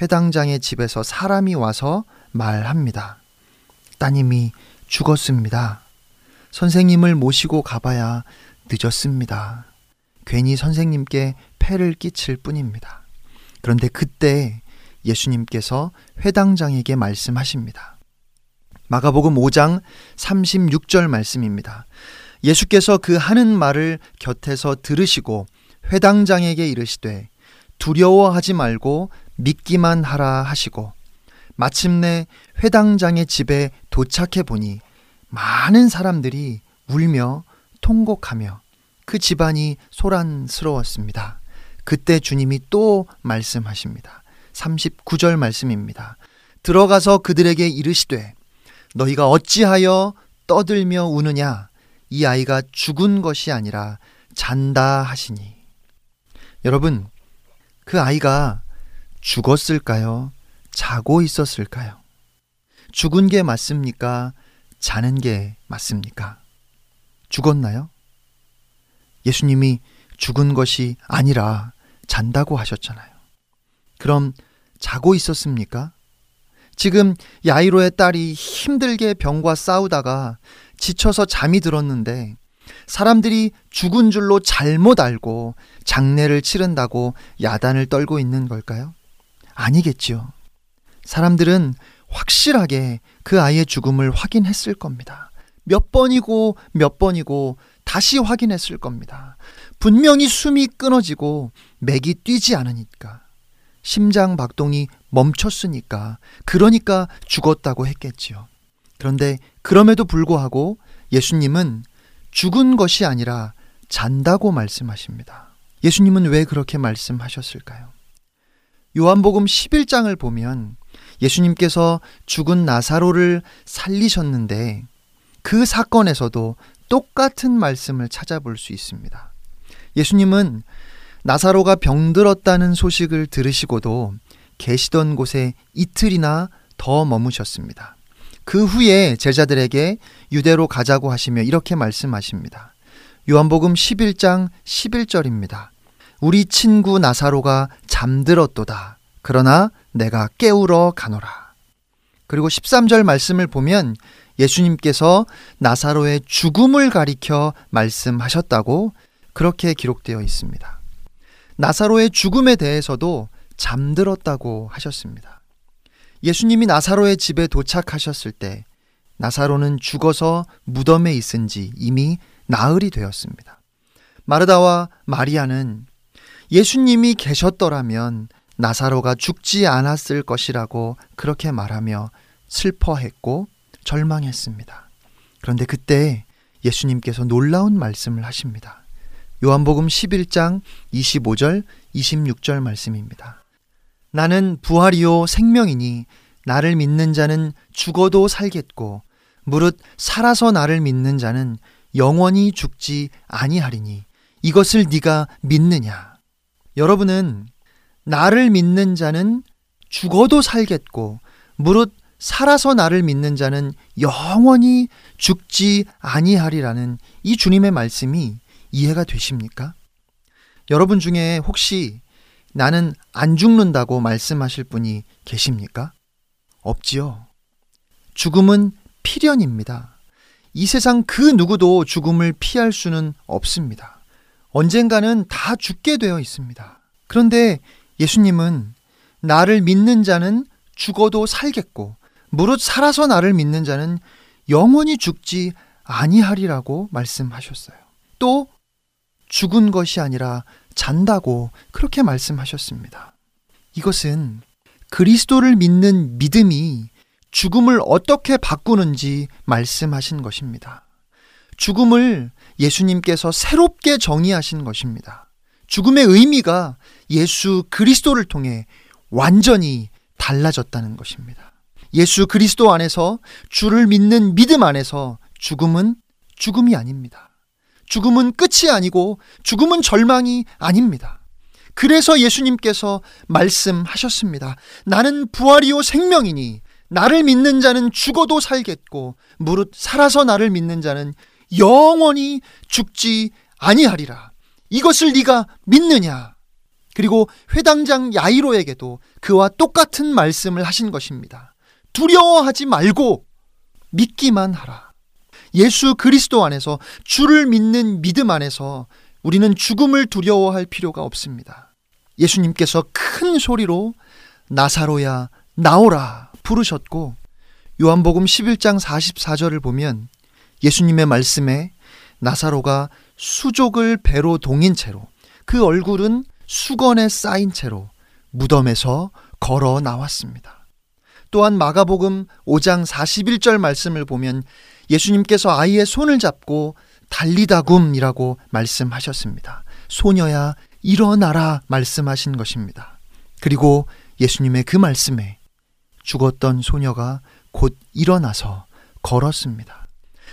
회당장의 집에서 사람이 와서 말합니다. 따님이 죽었습니다. 선생님을 모시고 가봐야 늦었습니다. 괜히 선생님께 폐를 끼칠 뿐입니다. 그런데 그때 예수님께서 회당장에게 말씀하십니다. 마가복음 5장 36절 말씀입니다. 예수께서 그 하는 말을 곁에서 들으시고 회당장에게 이르시되 두려워하지 말고 믿기만 하라 하시고 마침내 회당장의 집에 도착해 보니 많은 사람들이 울며 통곡하며 그 집안이 소란스러웠습니다. 그때 주님이 또 말씀하십니다. 39절 말씀입니다. 들어가서 그들에게 이르시되 너희가 어찌하여 떠들며 우느냐 이 아이가 죽은 것이 아니라 잔다 하시니 여러분 그 아이가 죽었을까요? 자고 있었을까요? 죽은 게 맞습니까? 자는 게 맞습니까? 죽었나요? 예수님이 죽은 것이 아니라 잔다고 하셨잖아요. 그럼 자고 있었습니까? 지금 야이로의 딸이 힘들게 병과 싸우다가 지쳐서 잠이 들었는데 사람들이 죽은 줄로 잘못 알고 장례를 치른다고 야단을 떨고 있는 걸까요? 아니겠지요. 사람들은 확실하게 그 아이의 죽음을 확인했을 겁니다. 몇 번이고 몇 번이고 다시 확인했을 겁니다. 분명히 숨이 끊어지고 맥이 뛰지 않으니까 심장 박동이 멈췄으니까 그러니까 죽었다고 했겠지요. 그런데 그럼에도 불구하고 예수님은 죽은 것이 아니라 잔다고 말씀하십니다. 예수님은 왜 그렇게 말씀하셨을까요? 요한복음 11장을 보면 예수님께서 죽은 나사로를 살리셨는데 그 사건에서도 똑같은 말씀을 찾아볼 수 있습니다. 예수님은 나사로가 병들었다는 소식을 들으시고도 계시던 곳에 이틀이나 더 머무셨습니다. 그 후에 제자들에게 유대로 가자고 하시며 이렇게 말씀하십니다. 요한복음 11장 11절입니다. 우리 친구 나사로가 잠들었도다. 그러나 내가 깨우러 가노라. 그리고 13절 말씀을 보면 예수님께서 나사로의 죽음을 가리켜 말씀하셨다고 그렇게 기록되어 있습니다. 나사로의 죽음에 대해서도 잠들었다고 하셨습니다. 예수님이 나사로의 집에 도착하셨을 때 나사로는 죽어서 무덤에 있은 지 이미 나흘이 되었습니다. 마르다와 마리아는 예수님이 계셨더라면 나사로가 죽지 않았을 것이라고 그렇게 말하며 슬퍼했고 절망했습니다. 그런데 그때 예수님께서 놀라운 말씀을 하십니다. 요한복음 11장 25절, 26절 말씀입니다. 나는 부활이요 생명이니 나를 믿는 자는 죽어도 살겠고 무릇 살아서 나를 믿는 자는 영원히 죽지 아니하리니 이것을 네가 믿느냐? 여러분은 나를 믿는 자는 죽어도 살겠고 무릇 살아서 나를 믿는 자는 영원히 죽지 아니하리라는 이 주님의 말씀이 이해가 되십니까? 여러분 중에 혹시 나는 안 죽는다고 말씀하실 분이 계십니까? 없지요. 죽음은 필연입니다. 이 세상 그 누구도 죽음을 피할 수는 없습니다. 언젠가는 다 죽게 되어 있습니다. 그런데 예수님은 나를 믿는 자는 죽어도 살겠고 무릇 살아서 나를 믿는 자는 영원히 죽지 아니하리라고 말씀하셨어요. 또 죽은 것이 아니라 잔다고 그렇게 말씀하셨습니다. 이것은 그리스도를 믿는 믿음이 죽음을 어떻게 바꾸는지 말씀하신 것입니다. 죽음을 예수님께서 새롭게 정의하신 것입니다. 죽음의 의미가 예수 그리스도를 통해 완전히 달라졌다는 것입니다. 예수 그리스도 안에서 주를 믿는 믿음 안에서 죽음은 죽음이 아닙니다. 죽음은 끝이 아니고 죽음은 절망이 아닙니다. 그래서 예수님께서 말씀하셨습니다. 나는 부활이요 생명이니 나를 믿는 자는 죽어도 살겠고 무릇 살아서 나를 믿는 자는 영원히 죽지 아니하리라. 이것을 네가 믿느냐? 그리고 회당장 야이로에게도 그와 똑같은 말씀을 하신 것입니다. 두려워하지 말고 믿기만 하라. 예수 그리스도 안에서 주를 믿는 믿음 안에서 우리는 죽음을 두려워할 필요가 없습니다. 예수님께서 큰 소리로 나사로야 나오라 부르셨고 요한복음 11장 44절을 보면 예수님의 말씀에 나사로가 수족을 배로 동인 채로 그 얼굴은 수건에 쌓인 채로 무덤에서 걸어 나왔습니다. 또한 마가복음 5장 41절 말씀을 보면 예수님께서 아이의 손을 잡고 달리다굼이라고 말씀하셨습니다. 소녀야 일어나라 말씀하신 것입니다. 그리고 예수님의 그 말씀에 죽었던 소녀가 곧 일어나서 걸었습니다.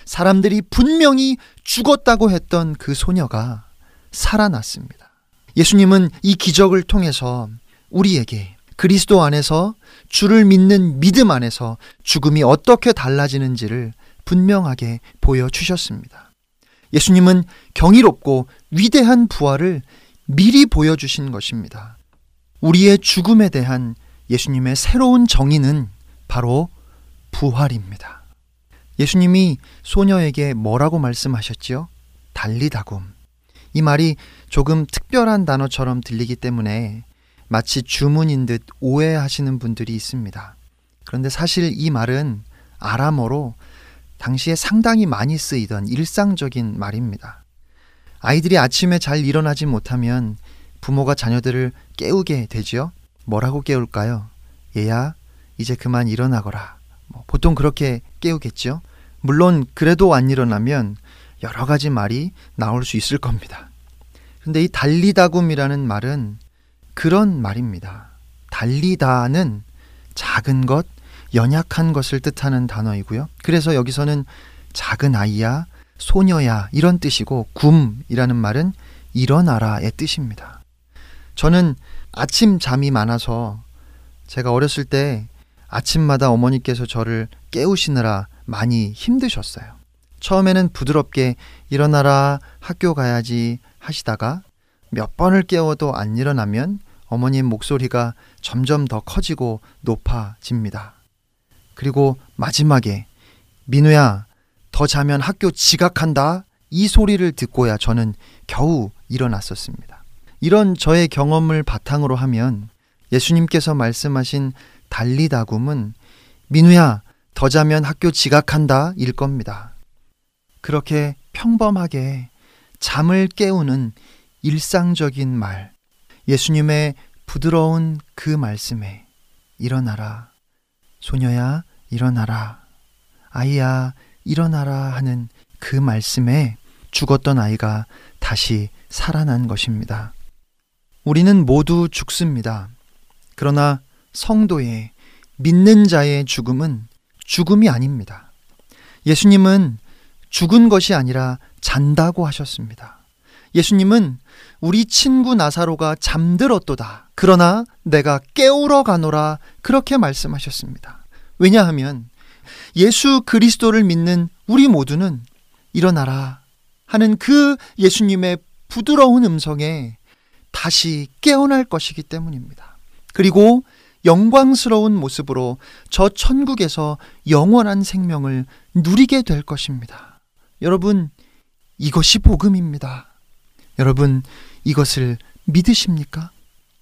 사람들이 분명히 죽었다고 했던 그 소녀가 살아났습니다. 예수님은 이 기적을 통해서 우리에게 그리스도 안에서 주를 믿는 믿음 안에서 죽음이 어떻게 달라지는지를 분명하게 보여주셨습니다. 예수님은 경이롭고 위대한 부활을 미리 보여주신 것입니다. 우리의 죽음에 대한 예수님의 새로운 정의는 바로 부활입니다. 예수님이 소녀에게 뭐라고 말씀하셨지요? 달리다굼. 이 말이 조금 특별한 단어처럼 들리기 때문에 마치 주문인 듯 오해하시는 분들이 있습니다. 그런데 사실 이 말은 아람어로 당시에 상당히 많이 쓰이던 일상적인 말입니다. 아이들이 아침에 잘 일어나지 못하면 부모가 자녀들을 깨우게 되지요. 뭐라고 깨울까요? 얘야, 이제 그만 일어나거라. 뭐 보통 그렇게 깨우겠죠. 물론 그래도 안 일어나면 여러 가지 말이 나올 수 있을 겁니다. 근데 이 달리다굼이라는 말은 그런 말입니다. 달리다는 작은 것, 연약한 것을 뜻하는 단어이고요. 그래서 여기서는 작은 아이야, 소녀야 이런 뜻이고 굼이라는 말은 일어나라의 뜻입니다. 저는 아침 잠이 많아서 제가 어렸을 때 아침마다 어머니께서 저를 깨우시느라 많이 힘드셨어요. 처음에는 부드럽게 일어나라 학교 가야지 하시다가 몇 번을 깨워도 안 일어나면 어머님 목소리가 점점 더 커지고 높아집니다. 그리고 마지막에 민우야 더 자면 학교 지각한다 이 소리를 듣고야 저는 겨우 일어났었습니다. 이런 저의 경험을 바탕으로 하면 예수님께서 말씀하신 달리다굼은 민우야 더 자면 학교 지각한다 일 겁니다. 그렇게 평범하게 잠을 깨우는 일상적인 말, 예수님의 부드러운 그 말씀에 일어나라. 소녀야, 일어나라. 아이야, 일어나라 하는 그 말씀에 죽었던 아이가 다시 살아난 것입니다. 우리는 모두 죽습니다. 그러나 성도의 믿는 자의 죽음은 죽음이 아닙니다. 예수님은 죽은 것이 아니라 잔다고 하셨습니다. 예수님은 우리 친구 나사로가 잠들었도다. 그러나 내가 깨우러 가노라. 그렇게 말씀하셨습니다. 왜냐하면 예수 그리스도를 믿는 우리 모두는 일어나라 하는 그 예수님의 부드러운 음성에 다시 깨어날 것이기 때문입니다. 그리고 영광스러운 모습으로 저 천국에서 영원한 생명을 누리게 될 것입니다. 여러분, 이것이 복음입니다. 여러분, 이것을 믿으십니까?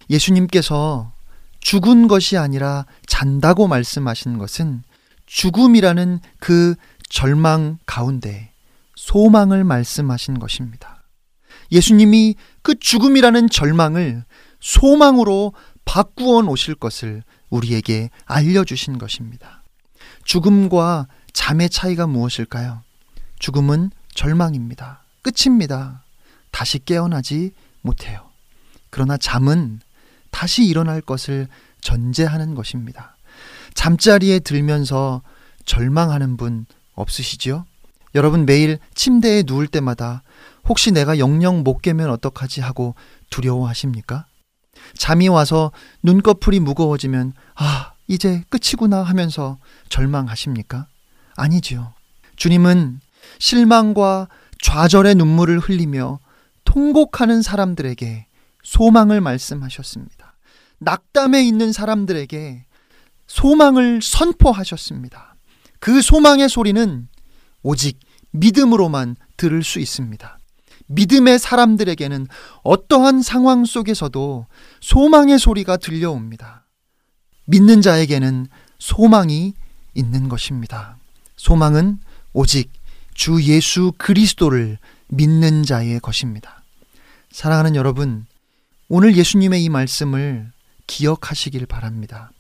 예수님께서 죽은 것이 아니라 잔다고 말씀하신 것은 죽음이라는 그 절망 가운데 소망을 말씀하신 것입니다. 예수님이 그 죽음이라는 절망을 소망으로 바꾸어 놓으실 것을 우리에게 알려주신 것입니다. 죽음과 잠의 차이가 무엇일까요? 죽음은 절망입니다. 끝입니다. 다시 깨어나지 못해요. 그러나 잠은 다시 일어날 것을 전제하는 것입니다. 잠자리에 들면서 절망하는 분 없으시죠? 여러분 매일 침대에 누울 때마다 혹시 내가 영영 못 깨면 어떡하지 하고 두려워하십니까? 잠이 와서 눈꺼풀이 무거워지면 아, 이제 끝이구나 하면서 절망하십니까? 아니지요. 주님은 실망과 좌절의 눈물을 흘리며 통곡하는 사람들에게 소망을 말씀하셨습니다. 낙담에 있는 사람들에게 소망을 선포하셨습니다. 그 소망의 소리는 오직 믿음으로만 들을 수 있습니다. 믿음의 사람들에게는 어떠한 상황 속에서도 소망의 소리가 들려옵니다. 믿는 자에게는 소망이 있는 것입니다. 소망은 오직 주 예수 그리스도를 믿는 자의 것입니다. 사랑하는 여러분, 오늘 예수님의 이 말씀을 기억하시길 바랍니다.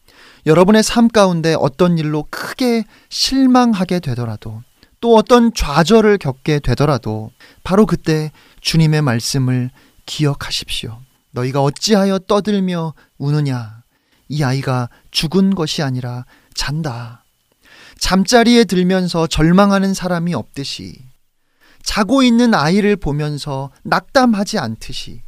여러분의 삶 가운데 어떤 일로 크게 실망하게 되더라도 또 어떤 좌절을 겪게 되더라도 바로 그때 주님의 말씀을 기억하십시오. 너희가 어찌하여 떠들며 우느냐? 이 아이가 죽은 것이 아니라 잔다. 잠자리에 들면서 절망하는 사람이 없듯이 자고 있는 아이를 보면서 낙담하지 않듯이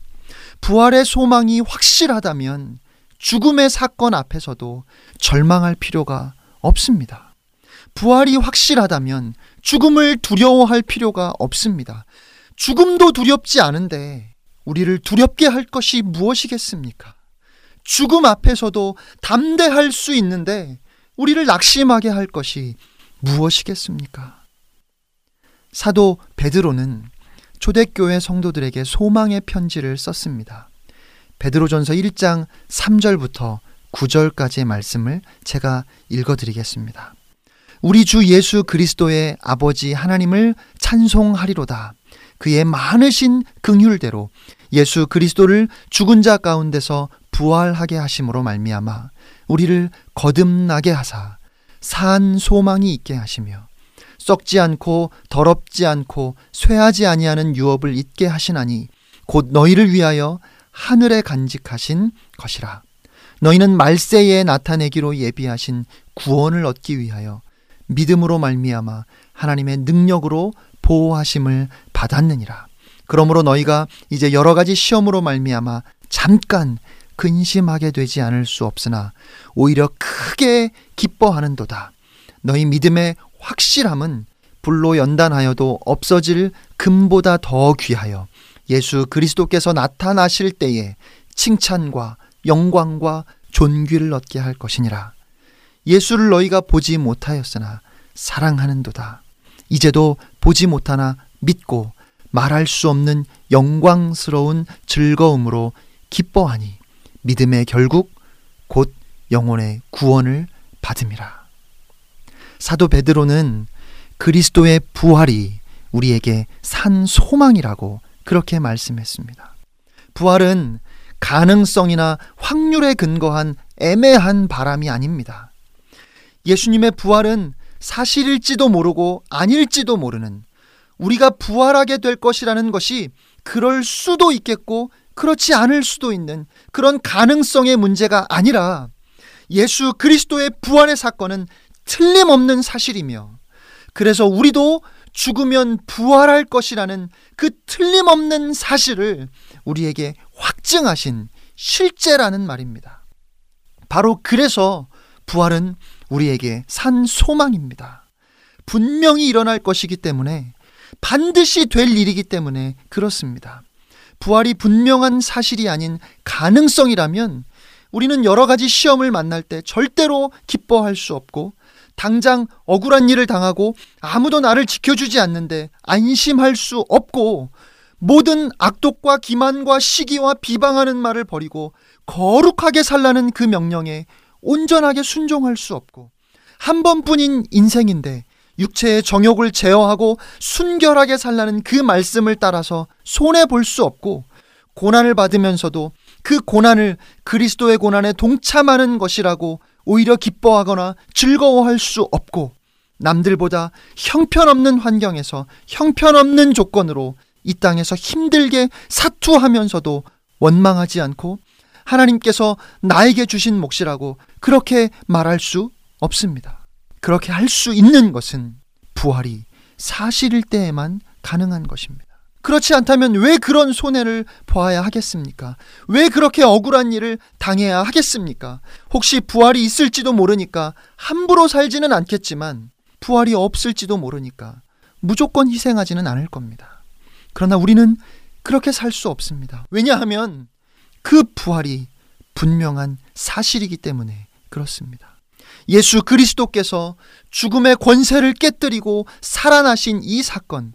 부활의 소망이 확실하다면 죽음의 사건 앞에서도 절망할 필요가 없습니다. 부활이 확실하다면 죽음을 두려워할 필요가 없습니다. 죽음도 두렵지 않은데 우리를 두렵게 할 것이 무엇이겠습니까? 죽음 앞에서도 담대할 수 있는데 우리를 낙심하게 할 것이 무엇이겠습니까? 사도 베드로는 초대교회 성도들에게 소망의 편지를 썼습니다. 베드로전서 1장 3절부터 9절까지의 말씀을 제가 읽어 드리겠습니다. 우리 주 예수 그리스도의 아버지 하나님을 찬송하리로다. 그의 많으신 긍휼대로 예수 그리스도를 죽은 자 가운데서 부활하게 하심으로 말미암아 우리를 거듭나게 하사 산 소망이 있게 하시며 썩지 않고 더럽지 않고 쇠하지 아니하는 유업을 잊게 하시나니 곧 너희를 위하여 하늘에 간직하신 것이라. 너희는 말세에 나타내기로 예비하신 구원을 얻기 위하여 믿음으로 말미암아 하나님의 능력으로 보호하심을 받았느니라. 그러므로 너희가 이제 여러 가지 시험으로 말미암아 잠깐 근심하게 되지 않을 수 없으나 오히려 크게 기뻐하는도다. 너희 믿음의 확실함은 불로 연단하여도 없어질 금보다 더 귀하여 예수 그리스도께서 나타나실 때에 칭찬과 영광과 존귀를 얻게 할 것이니라. 예수를 너희가 보지 못하였으나 사랑하는도다. 이제도 보지 못하나 믿고 말할 수 없는 영광스러운 즐거움으로 기뻐하니 믿음의 결국 곧 영혼의 구원을 받음이라. 사도 베드로는 그리스도의 부활이 우리에게 산 소망이라고 그렇게 말씀했습니다. 부활은 가능성이나 확률에 근거한 애매한 바람이 아닙니다. 예수님의 부활은 사실일지도 모르고 아닐지도 모르는 우리가 부활하게 될 것이라는 것이 그럴 수도 있겠고 그렇지 않을 수도 있는 그런 가능성의 문제가 아니라 예수 그리스도의 부활의 사건은 틀림없는 사실이며 그래서 우리도 죽으면 부활할 것이라는 그 틀림없는 사실을 우리에게 확증하신 실제라는 말입니다. 바로 그래서 부활은 우리에게 산 소망입니다. 분명히 일어날 것이기 때문에 반드시 될 일이기 때문에 그렇습니다. 부활이 분명한 사실이 아닌 가능성이라면 우리는 여러 가지 시험을 만날 때 절대로 기뻐할 수 없고 당장 억울한 일을 당하고 아무도 나를 지켜주지 않는데 안심할 수 없고 모든 악독과 기만과 시기와 비방하는 말을 버리고 거룩하게 살라는 그 명령에 온전하게 순종할 수 없고 한 번뿐인 인생인데 육체의 정욕을 제어하고 순결하게 살라는 그 말씀을 따라서 손해 볼 수 없고 고난을 받으면서도 그 고난을 그리스도의 고난에 동참하는 것이라고 오히려 기뻐하거나 즐거워할 수 없고 남들보다 형편없는 환경에서 형편없는 조건으로 이 땅에서 힘들게 사투하면서도 원망하지 않고 하나님께서 나에게 주신 몫이라고 그렇게 말할 수 없습니다. 그렇게 할 수 있는 것은 부활이 사실일 때에만 가능한 것입니다. 그렇지 않다면 왜 그런 손해를 보아야 하겠습니까? 왜 그렇게 억울한 일을 당해야 하겠습니까? 혹시 부활이 있을지도 모르니까 함부로 살지는 않겠지만 부활이 없을지도 모르니까 무조건 희생하지는 않을 겁니다. 그러나 우리는 그렇게 살 수 없습니다. 왜냐하면 그 부활이 분명한 사실이기 때문에 그렇습니다. 예수 그리스도께서 죽음의 권세를 깨뜨리고 살아나신 이 사건,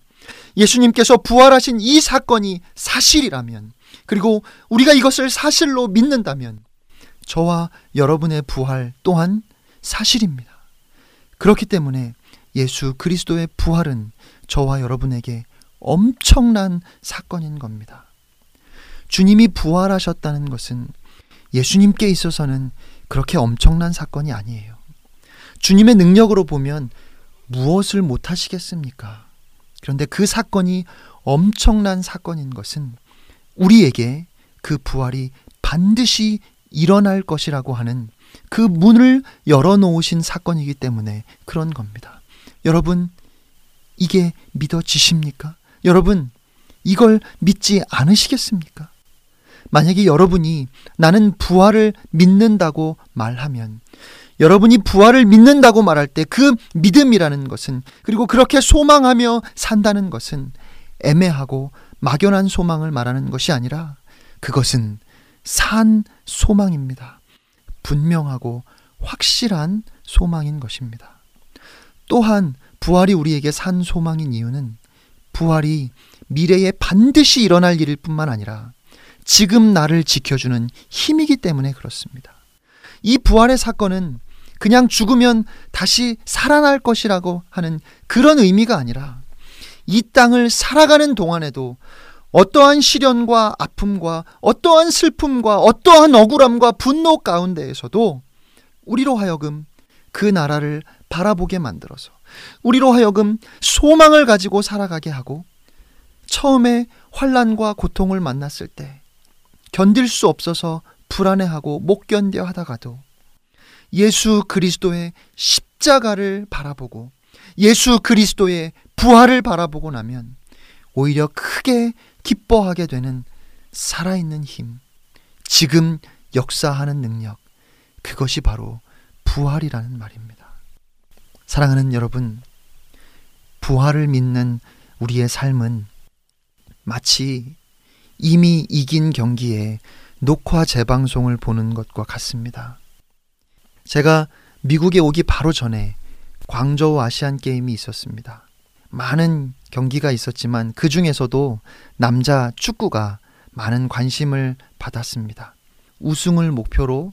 예수님께서 부활하신 이 사건이 사실이라면, 그리고 우리가 이것을 사실로 믿는다면, 저와 여러분의 부활 또한 사실입니다. 그렇기 때문에 예수 그리스도의 부활은 저와 여러분에게 엄청난 사건인 겁니다. 주님이 부활하셨다는 것은 예수님께 있어서는 그렇게 엄청난 사건이 아니에요. 주님의 능력으로 보면 무엇을 못 하시겠습니까? 그런데 그 사건이 엄청난 사건인 것은 우리에게 그 부활이 반드시 일어날 것이라고 하는 그 문을 열어놓으신 사건이기 때문에 그런 겁니다. 여러분, 이게 믿어지십니까? 여러분, 이걸 믿지 않으시겠습니까? 만약에 여러분이 나는 부활을 믿는다고 말하면 여러분이 부활을 믿는다고 말할 때 그 믿음이라는 것은 그리고 그렇게 소망하며 산다는 것은 애매하고 막연한 소망을 말하는 것이 아니라 그것은 산 소망입니다. 분명하고 확실한 소망인 것입니다. 또한 부활이 우리에게 산 소망인 이유는 부활이 미래에 반드시 일어날 일일 뿐만 아니라 지금 나를 지켜주는 힘이기 때문에 그렇습니다. 이 부활의 사건은 그냥 죽으면 다시 살아날 것이라고 하는 그런 의미가 아니라 이 땅을 살아가는 동안에도 어떠한 시련과 아픔과 어떠한 슬픔과 어떠한 억울함과 분노 가운데에서도 우리로 하여금 그 나라를 바라보게 만들어서 우리로 하여금 소망을 가지고 살아가게 하고 처음에 환란과 고통을 만났을 때 견딜 수 없어서 불안해하고 못 견뎌 하다가도 예수 그리스도의 십자가를 바라보고 예수 그리스도의 부활을 바라보고 나면 오히려 크게 기뻐하게 되는 살아있는 힘, 지금 역사하는 능력, 그것이 바로 부활이라는 말입니다. 사랑하는 여러분, 부활을 믿는 우리의 삶은 마치 이미 이긴 경기에 녹화 재방송을 보는 것과 같습니다. 제가 미국에 오기 바로 전에 광저우 아시안 게임이 있었습니다. 많은 경기가 있었지만 그 중에서도 남자 축구가 많은 관심을 받았습니다. 우승을 목표로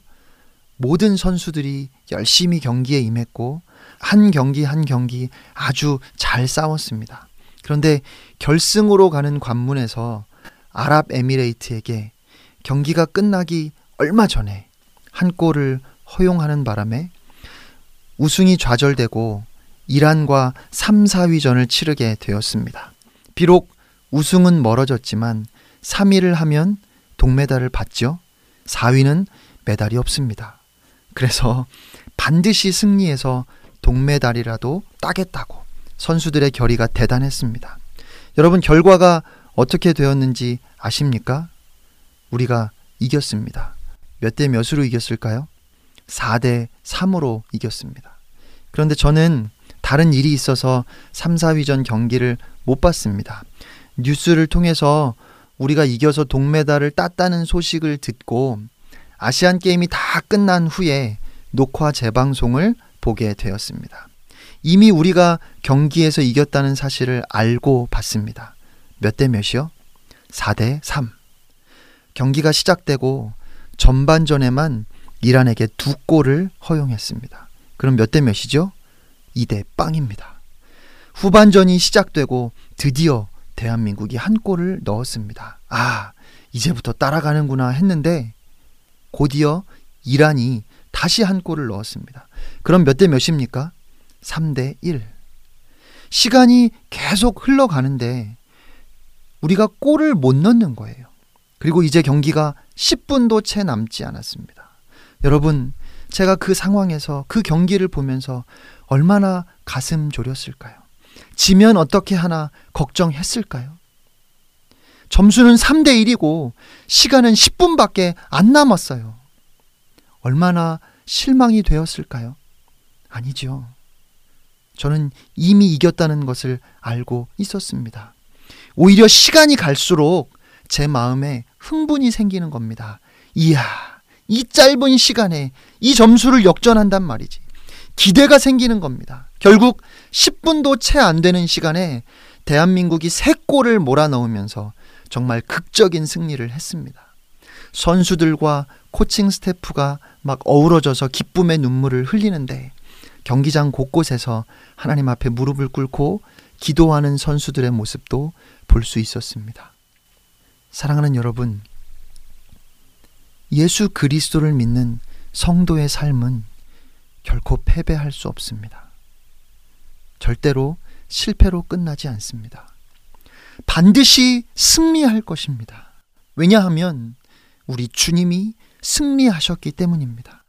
모든 선수들이 열심히 경기에 임했고 한 경기 한 경기 아주 잘 싸웠습니다. 그런데 결승으로 가는 관문에서 아랍에미레이트에게 경기가 끝나기 얼마 전에 한 골을 허용하는 바람에 우승이 좌절되고 이란과 3, 4위전을 치르게 되었습니다. 비록 우승은 멀어졌지만 3위를 하면 동메달을 받죠. 4위는 메달이 없습니다. 그래서 반드시 승리해서 동메달이라도 따겠다고 선수들의 결의가 대단했습니다. 여러분 결과가 어떻게 되었는지 아십니까? 우리가 이겼습니다. 몇 대 몇으로 이겼을까요? 4대 3으로 이겼습니다. 그런데 저는 다른 일이 있어서 3, 4위전 경기를 못 봤습니다. 뉴스를 통해서 우리가 이겨서 동메달을 땄다는 소식을 듣고 아시안 게임이 다 끝난 후에 녹화 재방송을 보게 되었습니다. 이미 우리가 경기에서 이겼다는 사실을 알고 봤습니다. 몇 대 몇이요? 4대 3. 경기가 시작되고 전반전에만 이란에게 두 골을 허용했습니다. 그럼 몇 대 몇이죠? 2대 빵입니다. 후반전이 시작되고 드디어 대한민국이 한 골을 넣었습니다. 아, 이제부터 따라가는구나 했는데 곧이어 이란이 다시 한 골을 넣었습니다. 그럼 몇 대 몇입니까? 3대 1. 시간이 계속 흘러가는데 우리가 골을 못 넣는 거예요. 그리고 이제 경기가 10분도 채 남지 않았습니다. 여러분, 제가 그 상황에서 그 경기를 보면서 얼마나 가슴 졸였을까요? 지면 어떻게 하나 걱정했을까요? 점수는 3대 1이고 시간은 10분밖에 안 남았어요. 얼마나 실망이 되었을까요? 아니죠. 저는 이미 이겼다는 것을 알고 있었습니다. 오히려 시간이 갈수록 제 마음에 흥분이 생기는 겁니다. 이야, 이 짧은 시간에 이 점수를 역전한단 말이지. 기대가 생기는 겁니다. 결국 10분도 채 안 되는 시간에 대한민국이 3골을 몰아넣으면서 정말 극적인 승리를 했습니다. 선수들과 코칭 스태프가 막 어우러져서 기쁨의 눈물을 흘리는데 경기장 곳곳에서 하나님 앞에 무릎을 꿇고 기도하는 선수들의 모습도 볼 수 있었습니다. 사랑하는 여러분, 예수 그리스도를 믿는 성도의 삶은 결코 패배할 수 없습니다. 절대로 실패로 끝나지 않습니다. 반드시 승리할 것입니다. 왜냐하면 우리 주님이 승리하셨기 때문입니다.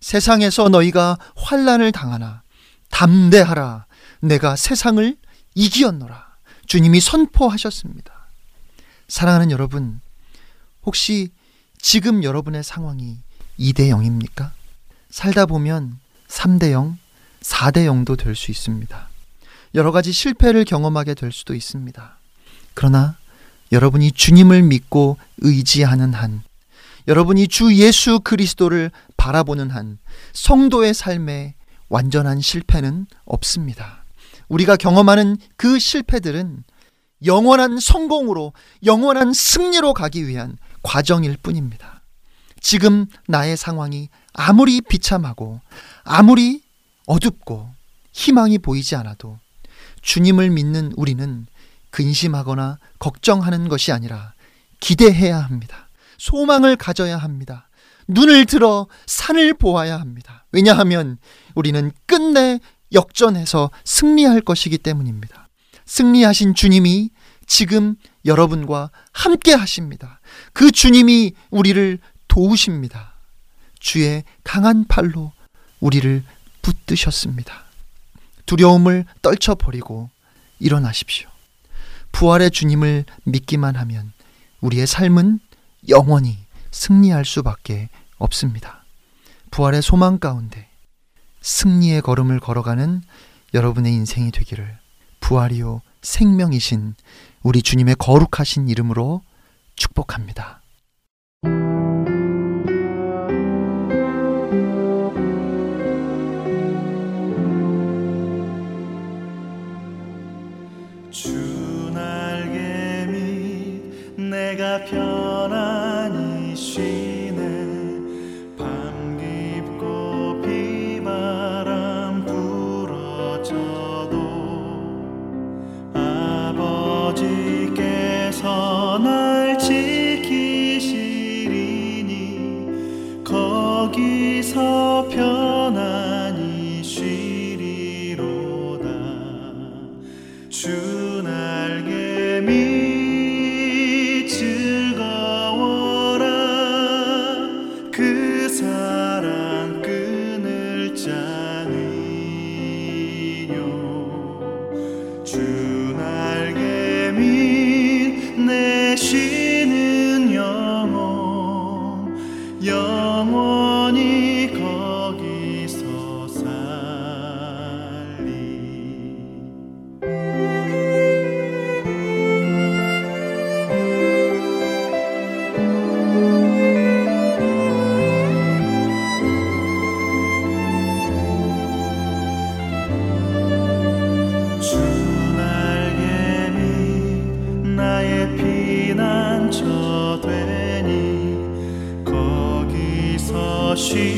세상에서 너희가 환란을 당하나 담대하라 내가 세상을 이기었노라 주님이 선포하셨습니다. 사랑하는 여러분 혹시 지금 여러분의 상황이 2대 0입니까? 살다 보면 3대 0, 4대 0도 될 수 있습니다. 여러 가지 실패를 경험하게 될 수도 있습니다. 그러나 여러분이 주님을 믿고 의지하는 한, 여러분이 주 예수 그리스도를 바라보는 한, 성도의 삶에 완전한 실패는 없습니다. 우리가 경험하는 그 실패들은 영원한 성공으로, 영원한 승리로 가기 위한 과정일 뿐입니다. 지금 나의 상황이 아무리 비참하고 아무리 어둡고 희망이 보이지 않아도 주님을 믿는 우리는 근심하거나 걱정하는 것이 아니라 기대해야 합니다. 소망을 가져야 합니다. 눈을 들어 산을 보아야 합니다. 왜냐하면 우리는 끝내 역전해서 승리할 것이기 때문입니다. 승리하신 주님이 지금 여러분과 함께 하십니다. 그 주님이 우리를 도우십니다. 주의 강한 팔로 우리를 붙드셨습니다. 두려움을 떨쳐버리고 일어나십시오. 부활의 주님을 믿기만 하면 우리의 삶은 영원히 승리할 수밖에 없습니다. 부활의 소망 가운데 승리의 걸음을 걸어가는 여러분의 인생이 되기를 부활이요 생명이신 우리 주님의 거룩하신 이름으로 축복합니다. 피난처 되니 거기서 쉬